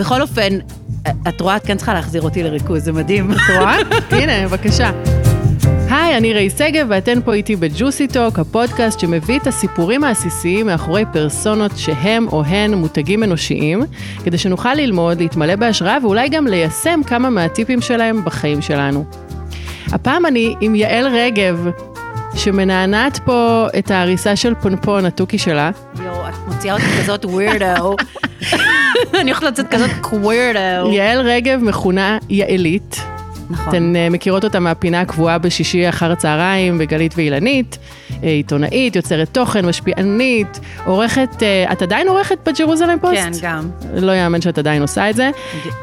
בכל אופן, את רואה, את כן צריכה להחזיר אותי לריכוז, זה מדהים. את רואה? הנה, בבקשה. היי, אני ראי שגב ואתן פה איתי בג'וסי טוק, הפודקאסט שמביא את הסיפורים העסיסיים מאחורי פרסונות שהם או הן מותגים אנושיים, כדי שנוכל ללמוד, להתמלא בהשראה ואולי גם ליישם כמה מהטיפים שלהם בחיים שלנו. הפעם אני עם יעל רגב, שמנענעת פה את ההריסה של פונפון, התוכי שלה. יואו, את מוציאה אותי כזאת ווירדו. אני הולכת לצאת כזאת קווירדו. יעל רגב מכונה יעלית. נכון. אתן אה, מכירות אותה מהפינה הקבועה בשישי אחר הצהריים בגלית ואילנית, אה, עיתונאית, יוצרת תוכן, משפיענית, עורכת, אה, את עדיין עורכת בג'רוזלם פוסט? כן, גם. לא יאמן שאת עדיין עושה את זה.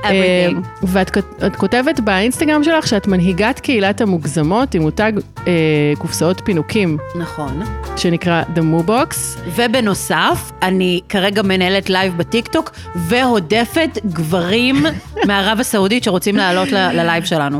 Everything. ואת את כותבת באינסטגרם שלך שאת מנהיגת קהילת המוגזמות עם מותג קופסאות פינוקים, נכון. שנקרא The Moo Box. ובנוסף, אני כרגע מנהלת live בטיקטוק, והודפת גברים מערב הסעודית שרוצים לעלות ל live שלנו.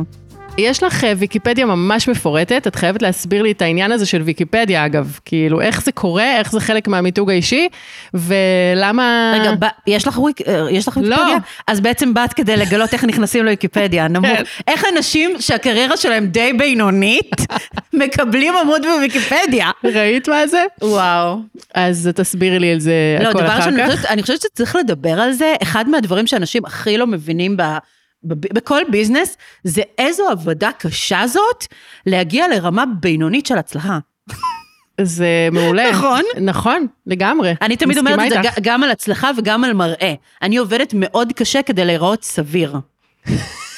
יש לך אה, ויקיפדיה ממש מפורטת, את חייבת להסביר לי את העניין הזה של ויקיפדיה אגב, כאילו איך זה קורה, איך זה חלק מהמיתוג האישי, ולמה... רגע, ב- יש לך אה, יש לך לא. ויקיפדיה? אז בעצם באת כדי לגלות איך נכנסים לוויקיפדיה, נמוך. כן. איך אנשים שהקריירה שלהם די בינונית, מקבלים עמוד בוויקיפדיה? ראית מה זה? וואו. אז תסבירי לי על זה לא, הכל דבר אחר ראשון, אני כך. חושבת- אני חושבת שצריך לדבר על זה, אחד מהדברים שאנשים הכי לא מבינים ב... בכל ביזנס, זה איזו עבודה קשה זאת להגיע לרמה בינונית של הצלחה. זה מעולה. נכון? נכון, לגמרי. אני תמיד אומרת את זה איתך. גם על הצלחה וגם על מראה. אני עובדת מאוד קשה כדי להיראות סביר.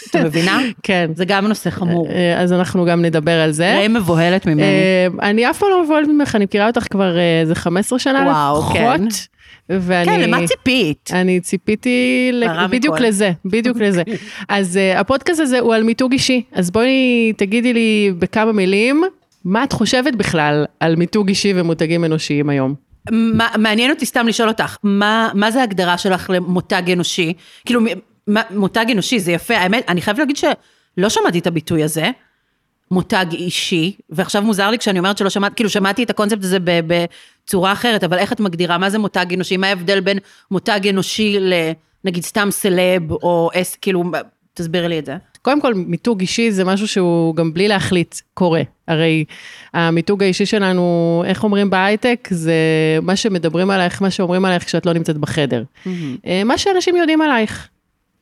את מבינה? כן. זה גם נושא חמור. אה, אז אנחנו גם נדבר על זה. ראי מבוהלת ממני. אה, אני אף פעם לא מבוהלת ממך, אני מכירה אותך כבר אה, איזה 15 שנה וואו. כן. ואני... כן, למה ציפית? אני ציפיתי בדיוק מכל. לזה, בדיוק לזה. אז uh, הפודקאסט הזה הוא על מיתוג אישי, אז בואי תגידי לי בכמה מילים, מה את חושבת בכלל על מיתוג אישי ומותגים אנושיים היום? מה- מעניין אותי סתם לשאול אותך, מה, מה זה ההגדרה שלך למותג אנושי? כאילו, מ- מה- מותג אנושי, זה יפה, האמת, אני חייבת להגיד שלא שמעתי את הביטוי הזה, מותג אישי, ועכשיו מוזר לי כשאני אומרת שלא שמעתי, כאילו שמעתי את הקונספט הזה בצורה אחרת, אבל איך את מגדירה, מה זה מותג אנושי? מה ההבדל בין מותג אנושי לנגיד סתם סלב, או אס, כאילו, תסבירי לי את זה. קודם כל, מיתוג אישי זה משהו שהוא גם בלי להחליט קורה. הרי המיתוג האישי שלנו, איך אומרים בהייטק, זה מה שמדברים עלייך, מה שאומרים עלייך כשאת לא נמצאת בחדר. אה, מה שאנשים יודעים עלייך,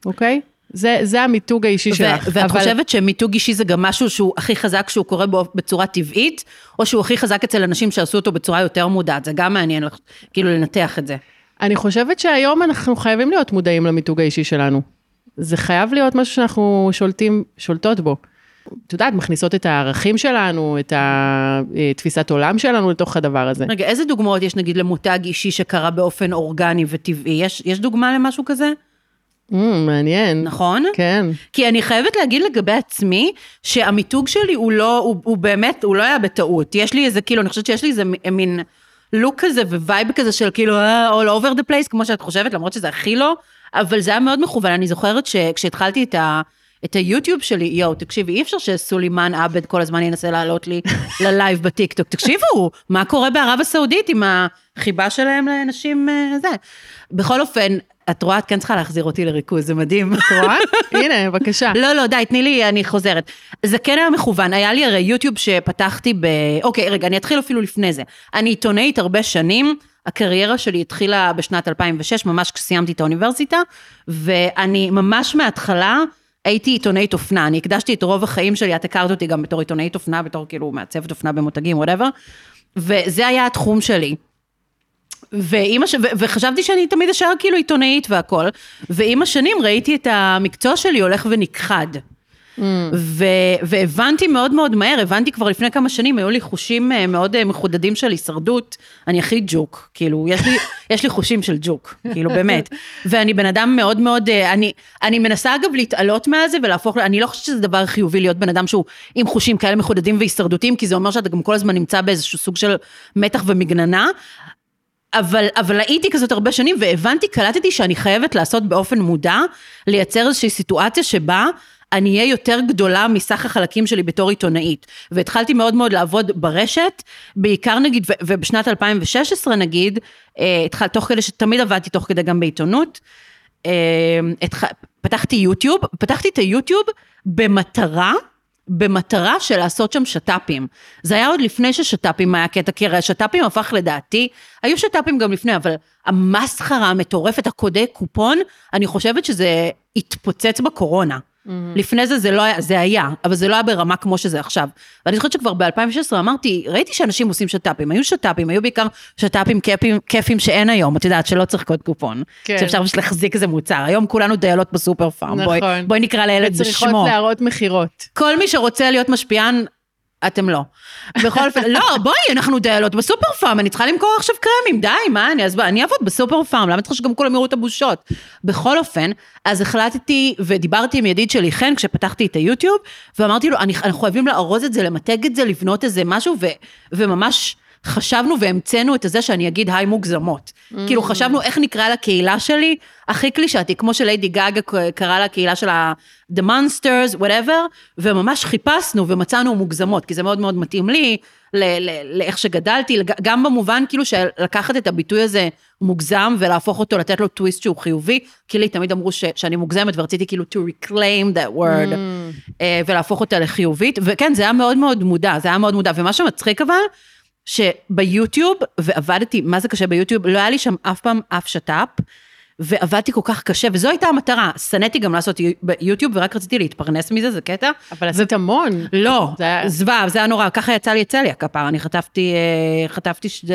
אוקיי? זה, זה המיתוג האישי שלך. ו- ואת אבל- חושבת שמיתוג אישי זה גם משהו שהוא הכי חזק כשהוא קורה בו בצורה טבעית, או שהוא הכי חזק אצל אנשים שעשו אותו בצורה יותר מודעת? זה גם מעניין לך, כאילו לנתח את זה. אני חושבת שהיום אנחנו חייבים להיות מודעים למיתוג האישי שלנו. זה חייב להיות משהו שאנחנו שולטים, שולטות בו. את יודעת, מכניסות את הערכים שלנו, את התפיסת עולם שלנו לתוך הדבר הזה. רגע, איזה דוגמאות יש נגיד למותג אישי שקרה באופן אורגני וטבעי? יש, יש דוגמה למשהו כזה? Mm, מעניין. נכון? כן. כי אני חייבת להגיד לגבי עצמי, שהמיתוג שלי הוא לא, הוא, הוא באמת, הוא לא היה בטעות. יש לי איזה, כאילו, אני חושבת שיש לי איזה מין לוק כזה ו vibe כזה של כאילו, אה, all over the place, כמו שאת חושבת, למרות שזה הכי לא, אבל זה היה מאוד מכוון. אני זוכרת שכשהתחלתי את ה... את היוטיוב שלי, יואו, תקשיבי, אי אפשר שסולימאן עבד כל הזמן ינסה לעלות לי ל live בטיקטוק. תקשיבו, מה קורה בערב הסעודית עם החיבה שלהם לאנשים אה, זה. בכל אופן, את רואה, את כן צריכה להחזיר אותי לריכוז, זה מדהים. את רואה? הנה, בבקשה. לא, לא, די, תני לי, אני חוזרת. זה כן היה מכוון, היה לי הרי יוטיוב שפתחתי ב... אוקיי, רגע, אני אתחיל אפילו לפני זה. אני עיתונאית הרבה שנים, הקריירה שלי התחילה בשנת 2006, ממש כשסיימתי את האוניברסיטה, ואני ממש מההתחלה הייתי עיתונאית אופנה, אני הקדשתי את רוב החיים שלי, את הכרת אותי גם בתור עיתונאית אופנה, בתור כאילו מעצבת אופנה במותגים, whatever, וזה היה התחום שלי. ועם הש... ו- וחשבתי שאני תמיד אשאר כאילו עיתונאית והכל, ועם השנים ראיתי את המקצוע שלי הולך ונכחד. ו- והבנתי מאוד מאוד מהר, הבנתי כבר לפני כמה שנים, היו לי חושים אה, מאוד אה, מחודדים של הישרדות, אני הכי ג'וק, כאילו, יש לי, יש לי חושים של ג'וק, כאילו, באמת. ואני בן אדם מאוד מאוד, אה, אני, אני מנסה אגב להתעלות מהזה ולהפוך, אני לא חושבת שזה דבר חיובי להיות בן אדם שהוא עם חושים כאלה מחודדים והישרדותיים, כי זה אומר שאתה גם כל הזמן נמצא באיזשהו סוג של מתח ומגננה. אבל, אבל הייתי כזאת הרבה שנים והבנתי, קלטתי שאני חייבת לעשות באופן מודע, לייצר איזושהי סיטואציה שבה אני אהיה יותר גדולה מסך החלקים שלי בתור עיתונאית. והתחלתי מאוד מאוד לעבוד ברשת, בעיקר נגיד, ובשנת 2016 נגיד, אה, התחל, תוך כדי שתמיד עבדתי תוך כדי גם בעיתונות, אה, התח- פתחתי יוטיוב, פתחתי את היוטיוב במטרה, במטרה של לעשות שם שת"פים. זה היה עוד לפני ששת"פים היה קטע, כי הרי השת"פים הפך לדעתי, היו שת"פים גם לפני, אבל המסחרה המטורפת, הקודי קופון, אני חושבת שזה התפוצץ בקורונה. לפני זה זה לא היה, זה היה, אבל זה לא היה ברמה כמו שזה עכשיו. ואני זוכרת שכבר ב-2016 אמרתי, ראיתי שאנשים עושים שת"פים, היו שת"פים, היו בעיקר שת"פים כיפים, שאין היום, את יודעת, שלא צריך קוד קופון. כן. שאפשר פשוט להחזיק איזה מוצר. היום כולנו דיילות בסופר פארם, בואי, נכון. בואי נקרא לילד וצריכות בשמו. להראות מכירות. כל מי שרוצה להיות משפיען, אתם לא. בכל אופן, לא, בואי, אנחנו דיילות בסופר פארם, אני צריכה למכור עכשיו קרמים, די, מה אני, אז בוא, אני אעבוד בסופר פארם, למה צריכה שגם כולם יראו את הבושות? בכל אופן, אז החלטתי, ודיברתי עם ידיד שלי, חן, כשפתחתי את היוטיוב, ואמרתי לו, אנחנו חייבים לארוז את זה, למתג את זה, לבנות איזה משהו, ו, וממש... חשבנו והמצאנו את זה שאני אגיד היי מוגזמות. כאילו חשבנו איך נקרא לקהילה שלי, הכי קלישאתי, כמו שליידי גאגה קרא לקהילה של ה- The Monsters, whatever, וממש חיפשנו ומצאנו מוגזמות, כי זה מאוד מאוד מתאים לי, ל- ל- לאיך שגדלתי, גם במובן כאילו של לקחת את הביטוי הזה מוגזם ולהפוך אותו, לתת לו טוויסט שהוא חיובי, כי לי תמיד אמרו ש- שאני מוגזמת ורציתי כאילו to reclaim that word, אה, ולהפוך אותה לחיובית, וכן, זה היה מאוד מאוד מודע, זה היה מאוד מודע, ומה שמצחיק אבל, שביוטיוב, ועבדתי, מה זה קשה ביוטיוב, לא היה לי שם אף פעם אף שת"פ, ועבדתי כל כך קשה, וזו הייתה המטרה. שנאתי גם לעשות יו- ביוטיוב, ורק רציתי להתפרנס מזה, זה קטע. אבל עשית המון. לא, זה היה- זוועה, זה היה נורא, ככה יצא לי צליאק הכפר, אני חטפתי, אה, חטפתי ש...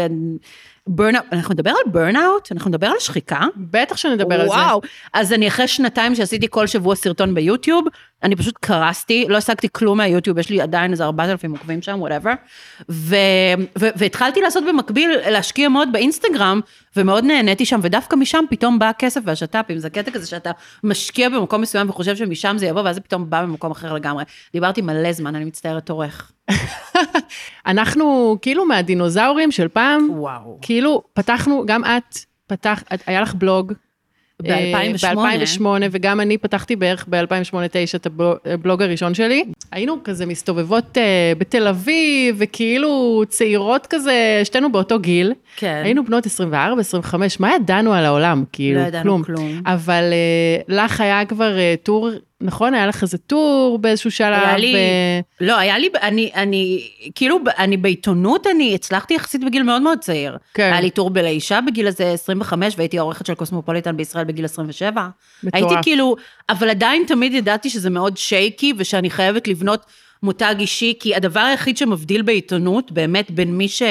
ברנאוט, אנחנו נדבר על ברנאוט? אנחנו נדבר על שחיקה? בטח שנדבר על זה. וואו, אז אני אחרי שנתיים שעשיתי כל שבוע סרטון ביוטיוב, אני פשוט קרסתי, לא השגתי כלום מהיוטיוב, יש לי עדיין איזה 4,000 עוקבים שם, whatever. ו- ו- והתחלתי לעשות במקביל, להשקיע מאוד באינסטגרם, ומאוד נהניתי שם, ודווקא משם פתאום בא הכסף והשת"פים, זה קטע כזה שאתה משקיע במקום מסוים וחושב שמשם זה יבוא, ואז זה פתאום בא ממקום אחר לגמרי. דיברתי מלא זמן, אני מצטערת עורך. אנחנו כאילו מהדינוזאורים של פעם, וואו. כאילו פתחנו, גם את, פתח, את- היה לך בלוג. ב-2008. ב-2008, וגם אני פתחתי בערך ב-2008-2009 את הבלוג- הבלוג הראשון שלי. היינו כזה מסתובבות אה, בתל אביב, וכאילו צעירות כזה, שתינו באותו גיל. כן. היינו בנות 24, 25, מה ידענו על העולם? כאילו, לא ידענו כלום. כלום. אבל אה, לך היה כבר אה, טור, נכון? היה לך איזה טור באיזשהו שלב. היה לי, אה, לא, היה לי, אני, אני, כאילו, אני בעיתונות, אני הצלחתי יחסית בגיל מאוד מאוד צעיר. כן. היה לי טור בלאישה בגיל איזה 25, והייתי העורכת של קוסמופוליטן בישראל בגיל 27. מטורף. הייתי כאילו, אבל עדיין תמיד ידעתי שזה מאוד שייקי, ושאני חייבת לבנות מותג אישי, כי הדבר היחיד שמבדיל בעיתונות, באמת, בין מי ש...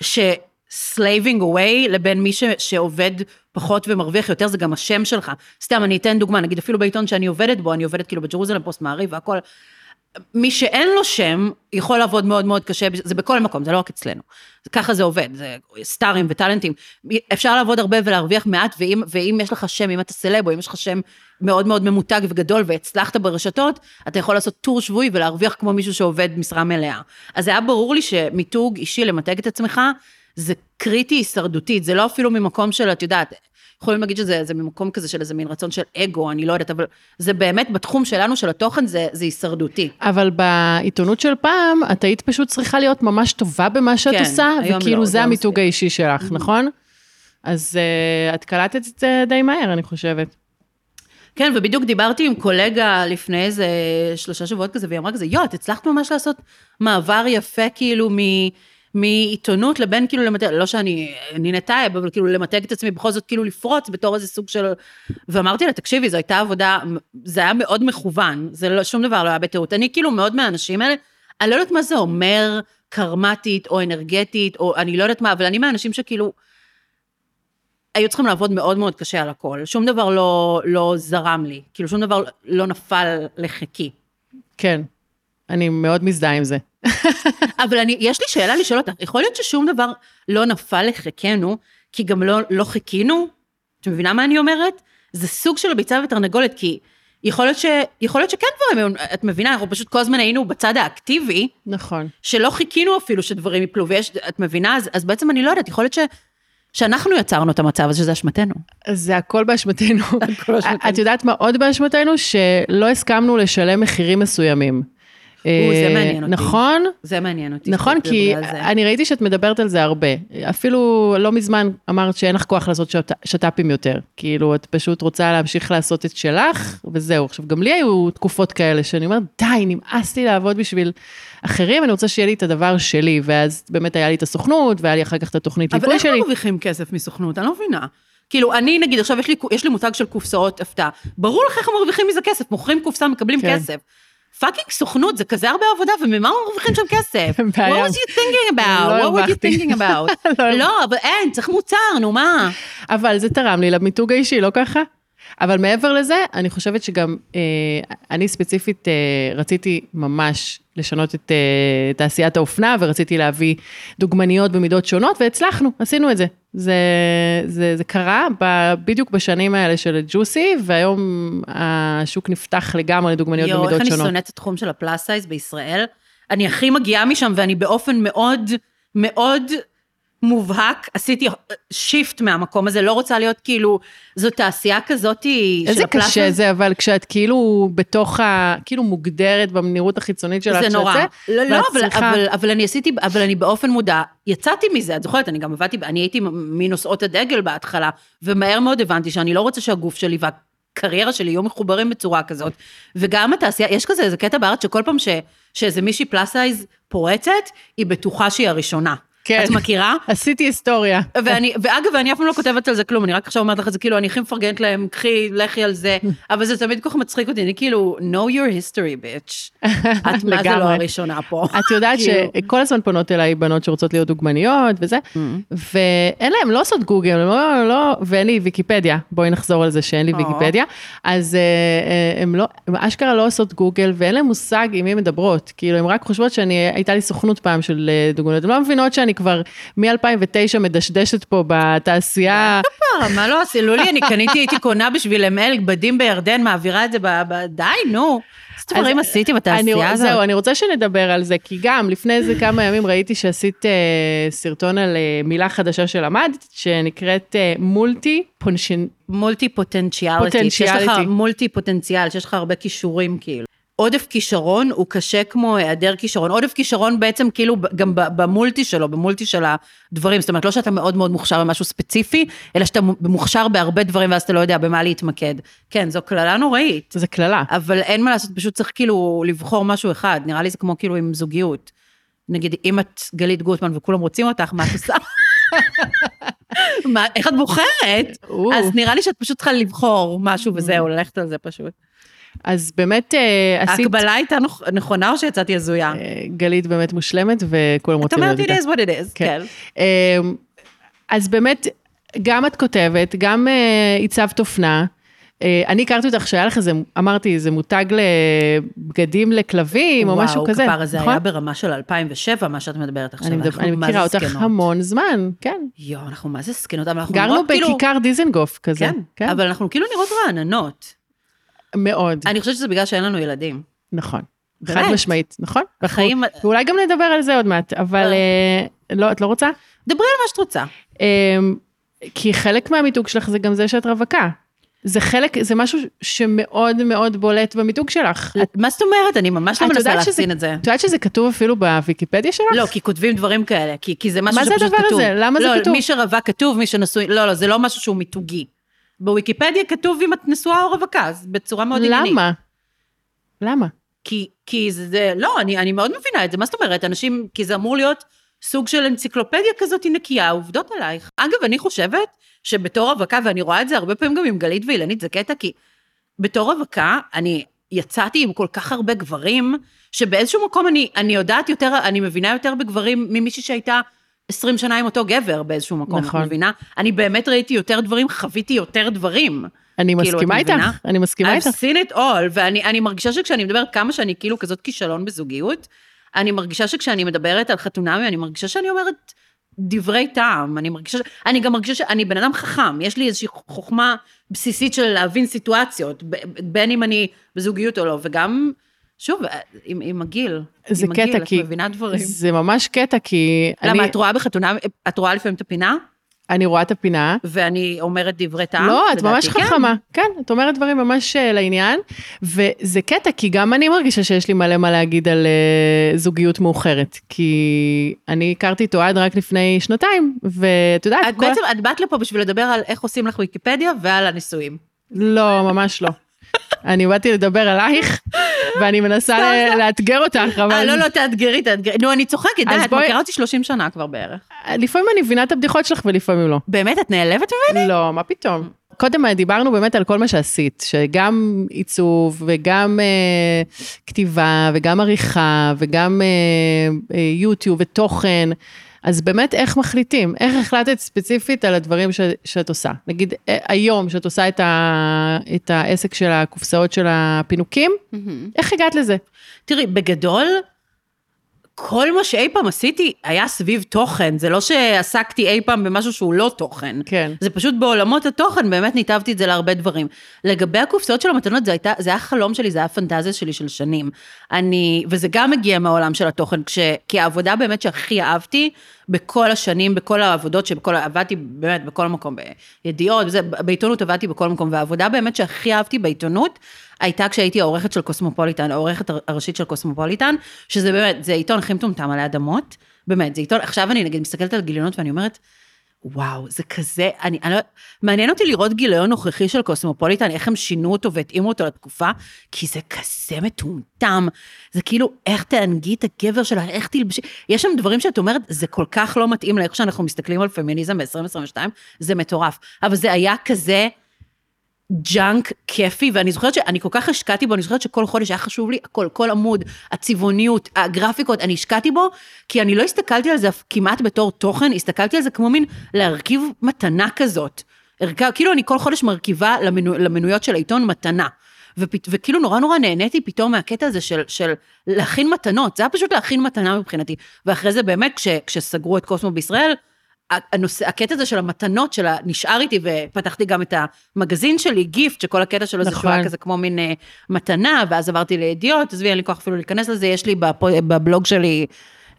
ש... slaving away לבין מי ש, שעובד פחות ומרוויח יותר, זה גם השם שלך. סתם, אני אתן דוגמה, נגיד אפילו בעיתון שאני עובדת בו, אני עובדת כאילו בג'רוזלם פוסט מעריב והכל, מי שאין לו שם, יכול לעבוד מאוד מאוד קשה, זה בכל מקום, זה לא רק אצלנו. ככה זה עובד, זה סטארים וטאלנטים. אפשר לעבוד הרבה ולהרוויח מעט, ואם, ואם יש לך שם, אם אתה סלב, או אם יש לך שם מאוד מאוד ממותג וגדול, והצלחת ברשתות, אתה יכול לעשות טור שבועי ולהרוויח כמו מישהו שעובד משרה מלאה. אז זה היה ברור לי שמיתוג אישי, למתג את עצמך, זה קריטי הישרדותית, זה לא אפילו ממקום של, את יודעת, יכולים להגיד שזה זה ממקום כזה של איזה מין רצון של אגו, אני לא יודעת, אבל זה באמת בתחום שלנו, של התוכן, זה, זה הישרדותי. אבל בעיתונות של פעם, את היית פשוט צריכה להיות ממש טובה במה שאת כן, עושה, וכאילו לא, זה זה המיתוג. האישי שלך, נכון? אז uh, את קלטת את זה די מהר, אני חושבת. כן, ובדיוק דיברתי עם קולגה לפני איזה שלושה שבועות כזה, והיא אמרה כזה, יואו, את הצלחת ממש לעשות מעבר יפה, כאילו, מ... מעיתונות לבין כאילו למתג, לא שאני נינה טייב, אבל כאילו למתג את עצמי בכל זאת כאילו לפרוץ בתור איזה סוג של... ואמרתי לה, תקשיבי, זו הייתה עבודה, זה היה מאוד מכוון, זה לא, שום דבר לא היה בטעות. אני כאילו מאוד מהאנשים האלה, אני לא יודעת מה זה אומר קרמטית או אנרגטית, או אני לא יודעת מה, אבל אני מהאנשים שכאילו, היו צריכים לעבוד מאוד מאוד קשה על הכל. שום דבר לא, לא זרם לי, כאילו שום דבר לא נפל לחיקי. כן, אני מאוד מזדהה עם זה. אבל אני, יש לי שאלה לשאול אותך, יכול להיות ששום דבר לא נפל לחיקנו, כי גם לא, לא חיכינו? את מבינה מה אני אומרת? זה סוג של ביצה ותרנגולת, כי יכול להיות, ש, יכול להיות שכן דברים, את מבינה, אנחנו פשוט כל הזמן היינו בצד האקטיבי, נכון. שלא חיכינו אפילו שדברים יפלו, ויש, את מבינה? אז, אז בעצם אני לא יודעת, יכול להיות ש, שאנחנו יצרנו את המצב הזה, שזה אשמתנו. זה הכל באשמתנו. הכל באשמתנו. את יודעת מה עוד באשמתנו? שלא הסכמנו לשלם מחירים מסוימים. זה אה, מעניין אותי. נכון? זה מעניין אותי. נכון, כי זה. אני ראיתי שאת מדברת על זה הרבה. אפילו לא מזמן אמרת שאין לך כוח לעשות שת, שת"פים יותר. כאילו, את פשוט רוצה להמשיך לעשות את שלך, וזהו. עכשיו, גם לי היו תקופות כאלה שאני אומרת, די, נמאס לי לעבוד בשביל אחרים, אני רוצה שיהיה לי את הדבר שלי. ואז באמת היה לי את הסוכנות, והיה לי אחר כך את התוכנית אבל ליווי איך שלי. מרוויחים כסף מסוכנות? אני לא מבינה. כאילו, אני נגיד, עכשיו יש לי, יש לי מותג של קופסאות הפתעה. ברור לך איך מרוויחים מזה כסף, מוכרים קופסה, מקבלים כן. כסף. פאקינג סוכנות, זה כזה הרבה עבודה, וממה מרוויחים שם כסף? What was you thinking about? לא What were you thinking about? לא לא, אבל אין, צריך מוצר, נו מה? אבל זה תרם לי למיתוג האישי, לא ככה? אבל מעבר לזה, אני חושבת שגם, אה, אני ספציפית אה, רציתי ממש לשנות את אה, תעשיית האופנה, ורציתי להביא דוגמניות במידות שונות, והצלחנו, עשינו את זה. זה, זה, זה קרה ב, בדיוק בשנים האלה של ג'וסי, והיום השוק נפתח לגמרי לדוגמניות יואו, איך במידות אני שונות. שונאת את התחום של ה plus size בישראל. אני הכי מגיעה משם, ואני באופן מאוד, מאוד מובהק, עשיתי shift מהמקום הזה, לא רוצה להיות כאילו, זו תעשייה כזאת של איזה הפלאס קשה זה, אבל כשאת כאילו בתוך ה... כאילו מוגדרת במנהרות החיצונית שלך, זה נורא. לא, לא, אבל, אבל, אבל אני עשיתי, אבל אני באופן מודע, יצאתי מזה, את זוכרת, אני גם עבדתי, אני הייתי מנושאות הדגל בהתחלה, ומהר מאוד הבנתי שאני לא רוצה שהגוף שלי והקריירה שלי יהיו מחוברים בצורה כזאת. וגם התעשייה, יש כזה איזה קטע בארץ שכל פעם ש, שאיזה מישהי plus size פורצת, היא בטוחה שהיא הראשונה. כן. את מכירה? עשיתי היסטוריה. ואני, ואגב, אני אף פעם לא כותבת על זה כלום, אני רק עכשיו אומרת לך את זה, כאילו, אני הכי מפרגנת להם, קחי, לכי על זה, אבל זה תמיד כל כך מצחיק אותי, אני כאילו, know your history, bitch. את מה זה לא. הראשונה פה. את יודעת כאילו. שכל הזמן פונות אליי בנות שרוצות להיות דוגמניות וזה, ואין להם, לא עושות גוגל, לא, לא, ואין לי ויקיפדיה, בואי נחזור על זה שאין לי. ויקיפדיה, אז אה, אה, הם לא, הם אשכרה לא עושות גוגל, ואין להם מושג עם מי מדברות, כאילו, הן רק חושבות שאני, הייתה לי סוכנות פעם של אה, דוגמניות, הן לא מבינות שאני כבר מ-2009 מדשדשת פה בתעשייה, מה לא עשי? לולי, אני קניתי, הייתי קונה בשביל אמל בדים בירדן, מעבירה את זה ב... די, נו. איזה דברים עשיתי בתעשייה הזאת? זהו, אני רוצה שנדבר על זה, כי גם לפני איזה כמה ימים ראיתי שעשית אה, סרטון על אה, מילה חדשה שלמדת, שנקראת אה, מולטי פונשן... מולטי פוטנציאליטי. שיש לך פוטנציאליטי. מולטי פוטנציאל, שיש לך הרבה כישורים כאילו. עודף כישרון הוא קשה כמו היעדר כישרון. עודף כישרון בעצם כאילו גם במולטי שלו, במולטי של הדברים. זאת אומרת, לא שאתה מאוד מאוד מוכשר במשהו ספציפי, אלא שאתה מוכשר בהרבה דברים ואז אתה לא יודע במה להתמקד. כן, זו קללה נוראית. זה קללה. אבל אין מה לעשות, פשוט צריך כאילו לבחור משהו אחד. נראה לי זה כמו כאילו עם זוגיות. נגיד, אם את גלית גוטמן וכולם רוצים אותך, מה את עושה? מה, איך את בוחרת? אז נראה לי שאת פשוט צריכה לבחור משהו וזהו, ללכת על זה פשוט. אז באמת אה, עשית... ההקבלה הייתה נכ- נכונה או שיצאתי הזויה? אה, גלית באמת מושלמת וכולם את רוצים אומרת, להיות it איתה. is what it is, כן. כן. אה, אז באמת, גם את כותבת, גם אה, הצבת אופנה. אה, אני הכרתי אותך שהיה לך איזה, אמרתי, איזה מותג לבגדים לכלבים או משהו כזה, וואו, כפרה, זה נכון? היה ברמה של 2000 מה שאת מדברת עכשיו. אני, מדבר, מכירה זה אותך. המון זמן, כן. יואו, אנחנו מה זה זקנות, אבל אנחנו גרנו נראות כאילו... בכיכר דיזנגוף כזה. כן, אבל אנחנו כאילו נראות רעננות. מאוד, אני חושבת שזה בגלל שאין לנו ילדים. נכון. באמת? חד משמעית, נכון? החיים... ואולי גם נדבר על זה עוד מעט, אבל אה, לא, את לא רוצה? דברי על מה שאת רוצה. אה, כי חלק מהמיתוג שלך זה גם זה שאת רווקה. זה חלק, זה משהו שמאוד מאוד בולט במיתוג שלך. את מה זאת אומרת? אני ממש לא מנסה להחצין את זה. את יודעת שזה כתוב אפילו בוויקיפדיה שלך? לא, כי כותבים דברים כאלה, כי, כי זה משהו מה זה שפשוט הדבר כתוב. הזה? למה זה לא, כתוב? מי שרווק כתוב, מי שנשוי, לא, לא, זה לא משהו שהוא מיתוגי. בוויקיפדיה כתוב אם את נשואה או רווקה, אז בצורה מאוד עניינית. למה? למה? כי, כי זה, זה, לא, אני, אני מאוד מבינה את זה, מה זאת אומרת? אנשים, כי זה אמור להיות סוג של אנציקלופדיה כזאת נקייה, עובדות עלייך. אגב, אני חושבת שבתור רווקה, ואני רואה את זה הרבה פעמים גם עם גלית ואילנית, זה קטע, כי בתור רווקה, אני יצאתי עם כל כך הרבה גברים, שבאיזשהו מקום אני, אני יודעת יותר, אני מבינה יותר בגברים ממישהי שהייתה 20 שנה עם אותו גבר באיזשהו מקום, נכון. את מבינה? אני באמת ראיתי יותר דברים, חוויתי יותר דברים. אני כאילו, מסכימה איתך, מבינה? אני מסכימה I've איתך. seen it all, ואני אני מרגישה שכשאני מדברת כמה שאני כאילו כזאת כישלון בזוגיות, אני מרגישה שכשאני מדברת על חתונמי, אני מרגישה שאני אומרת דברי טעם, אני מרגישה, אני גם מרגישה שאני בן אדם חכם, יש לי איזושהי חוכמה בסיסית של להבין סיטואציות, בין אם אני בזוגיות או לא, וגם, שוב, עם, עם הגיל, זה עם הגיל, קטע, את כי מבינה דברים. זה ממש קטע, כי למה, אני... את רואה בחתונה, את רואה לפעמים את הפינה? אני רואה את הפינה. ואני אומרת דברי טעם. לא, את ממש כן. חכמה. כן, את אומרת דברים ממש אה, לעניין. וזה קטע, כי גם אני מרגישה שיש לי מלא מה להגיד על אה, זוגיות מאוחרת. כי אני הכרתי את אוהד רק לפני שנתיים, ואת יודעת, את כל... בעצם, את באת לפה בשביל לדבר על איך עושים לך ויקיפדיה ועל הנישואים. לא, ממש לא. אני באתי לדבר עלייך, ואני מנסה לאתגר אותך, אבל... אה, לא, לא, תאתגרי, תאתגרי. נו, אני צוחקת, די, את מכירה אותי 30 שנה כבר בערך. לפעמים אני מבינה את הבדיחות שלך ולפעמים לא. באמת, את נעלבת ממני? לא, מה פתאום. קודם דיברנו באמת על כל מה שעשית, שגם עיצוב וגם אה, כתיבה וגם עריכה וגם אה, אה, יוטיוב ותוכן. אז באמת איך מחליטים? איך החלטת ספציפית על הדברים ש, שאת עושה? נגיד היום שאת עושה את, ה, את העסק של הקופסאות של הפינוקים, איך הגעת לזה? תראי, בגדול, כל מה שאי פעם עשיתי היה סביב תוכן, זה לא שעסקתי אי פעם במשהו שהוא לא תוכן. כן. זה פשוט בעולמות התוכן, באמת ניתבתי את זה להרבה דברים. לגבי הקופסאות של המתנות, זה, הייתה, זה היה חלום שלי, זה היה פנטזיה שלי של שנים. אני, וזה גם מגיע מהעולם של התוכן, כש, כי העבודה באמת שהכי אהבתי, בכל השנים, בכל העבודות שבכל, עבדתי באמת בכל מקום, בידיעות, וזה, בעיתונות עבדתי בכל מקום, והעבודה באמת שהכי אהבתי בעיתונות, הייתה כשהייתי העורכת של קוסמופוליטן, העורכת הראשית של קוסמופוליטן, שזה באמת, זה עיתון הכי מטומטם עלי אדמות, באמת, זה עיתון, עכשיו אני נגיד מסתכלת על גיליונות ואני אומרת, וואו, זה כזה, אני, אני לא, מעניין אותי לראות גיליון נוכחי של קוסמופוליטן, איך הם שינו אותו והתאימו אותו לתקופה, כי זה כזה מטומטם. זה כאילו, איך תענגי את הגבר שלך, איך תלבשי, יש שם דברים שאת אומרת, זה כל כך לא מתאים לאיך שאנחנו מסתכלים על פמיניזם ב-2022, זה מטורף. אבל זה היה כזה ג'אנק כיפי, ואני זוכרת שאני כל כך השקעתי בו, אני זוכרת שכל חודש היה חשוב לי הכל, כל עמוד, הצבעוניות, הגרפיקות, אני השקעתי בו, כי אני לא הסתכלתי על זה כמעט בתור תוכן, הסתכלתי על זה כמו מין להרכיב מתנה כזאת. הרכב, כאילו אני כל חודש מרכיבה למנו, למנויות של העיתון מתנה. ופת, וכאילו נורא נורא נהניתי פתאום מהקטע הזה של, של להכין מתנות, זה היה פשוט להכין מתנה מבחינתי. ואחרי זה באמת, כש, כשסגרו את קוסמו בישראל, הנושא, הקטע הזה של המתנות שלה נשאר איתי, ופתחתי גם את המגזין שלי, גיפט, שכל הקטע שלו זה שהוא היה נכון. כזה כמו מין אה, מתנה, ואז עברתי לידיעות, עזבי, אין לי כוח אפילו להיכנס לזה, יש לי בפו, בבלוג שלי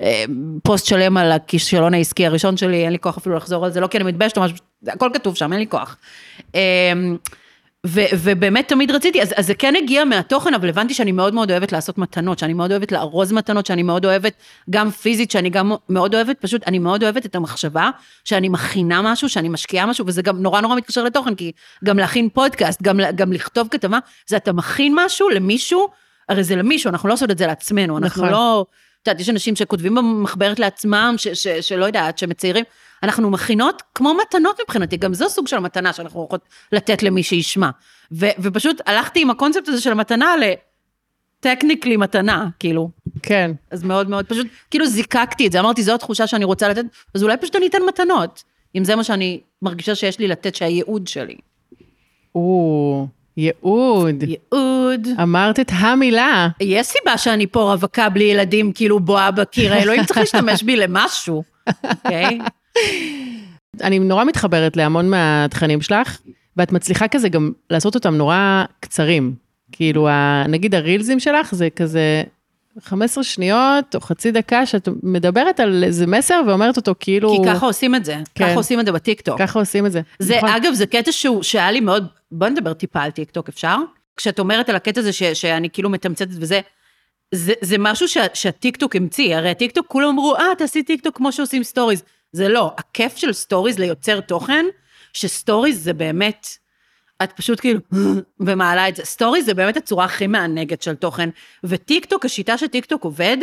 אה, פוסט שלם על הכישלון העסקי הראשון שלי, אין לי כוח אפילו לחזור על זה, לא כי אני מתביישת או משהו, זה הכל כתוב שם, אין לי כוח. ו- ובאמת תמיד רציתי, אז, אז זה כן הגיע מהתוכן, אבל הבנתי שאני מאוד מאוד אוהבת לעשות מתנות, שאני מאוד אוהבת לארוז מתנות, שאני מאוד אוהבת גם פיזית, שאני גם מאוד אוהבת, פשוט, אני מאוד אוהבת את המחשבה, שאני מכינה משהו, שאני משקיעה משהו, וזה גם נורא נורא מתקשר לתוכן, כי גם להכין פודקאסט, גם, גם לכתוב כתבה, זה אתה מכין משהו למישהו, הרי זה למישהו, אנחנו לא עושות את זה לעצמנו, אנחנו נכון. לא... את יודעת, יש אנשים שכותבים במחברת לעצמם, ש, ש, שלא יודעת, שמציירים. אנחנו מכינות כמו מתנות מבחינתי, גם זו סוג של מתנה שאנחנו הולכות לתת למי שישמע. ו, ופשוט הלכתי עם הקונספט הזה של המתנה לטכניקלי מתנה, כאילו. כן. אז מאוד מאוד, פשוט, כאילו זיקקתי את זה, אמרתי, זו התחושה שאני רוצה לתת, אז אולי פשוט אני אתן מתנות, אם זה מה שאני מרגישה שיש לי לתת, שהייעוד שלי. או, ייעוד. ייעוד. אמרת את המילה. יש סיבה שאני פה רווקה בלי ילדים, כאילו בועה בקיר, האלוהים צריך להשתמש בי למשהו, אוקיי? אני נורא מתחברת להמון מהתכנים שלך, ואת מצליחה כזה גם לעשות אותם נורא קצרים. כאילו, נגיד ה reels ים שלך זה כזה 15 שניות או חצי דקה שאת מדברת על איזה מסר ואומרת אותו כאילו... כי ככה עושים את זה, כן. ככה עושים את זה בטיקטוק. ככה עושים את זה. זה, נכון? אגב, זה קטע שהוא, שהיה לי מאוד, בוא נדבר טיפה על טיקטוק, אפשר? כשאת אומרת על הקטע הזה ש, שאני כאילו מתמצתת וזה, זה, זה משהו שה, שהטיקטוק המציא, הרי הטיקטוק כולם אמרו, אה, תעשי טיקטוק כמו שעושים stories. זה לא, הכיף של stories ליוצר תוכן, ש stories זה באמת, את פשוט כאילו, ומעלה את זה. stories זה באמת הצורה הכי מענגת של תוכן, וטיקטוק, השיטה שטיקטוק עובד,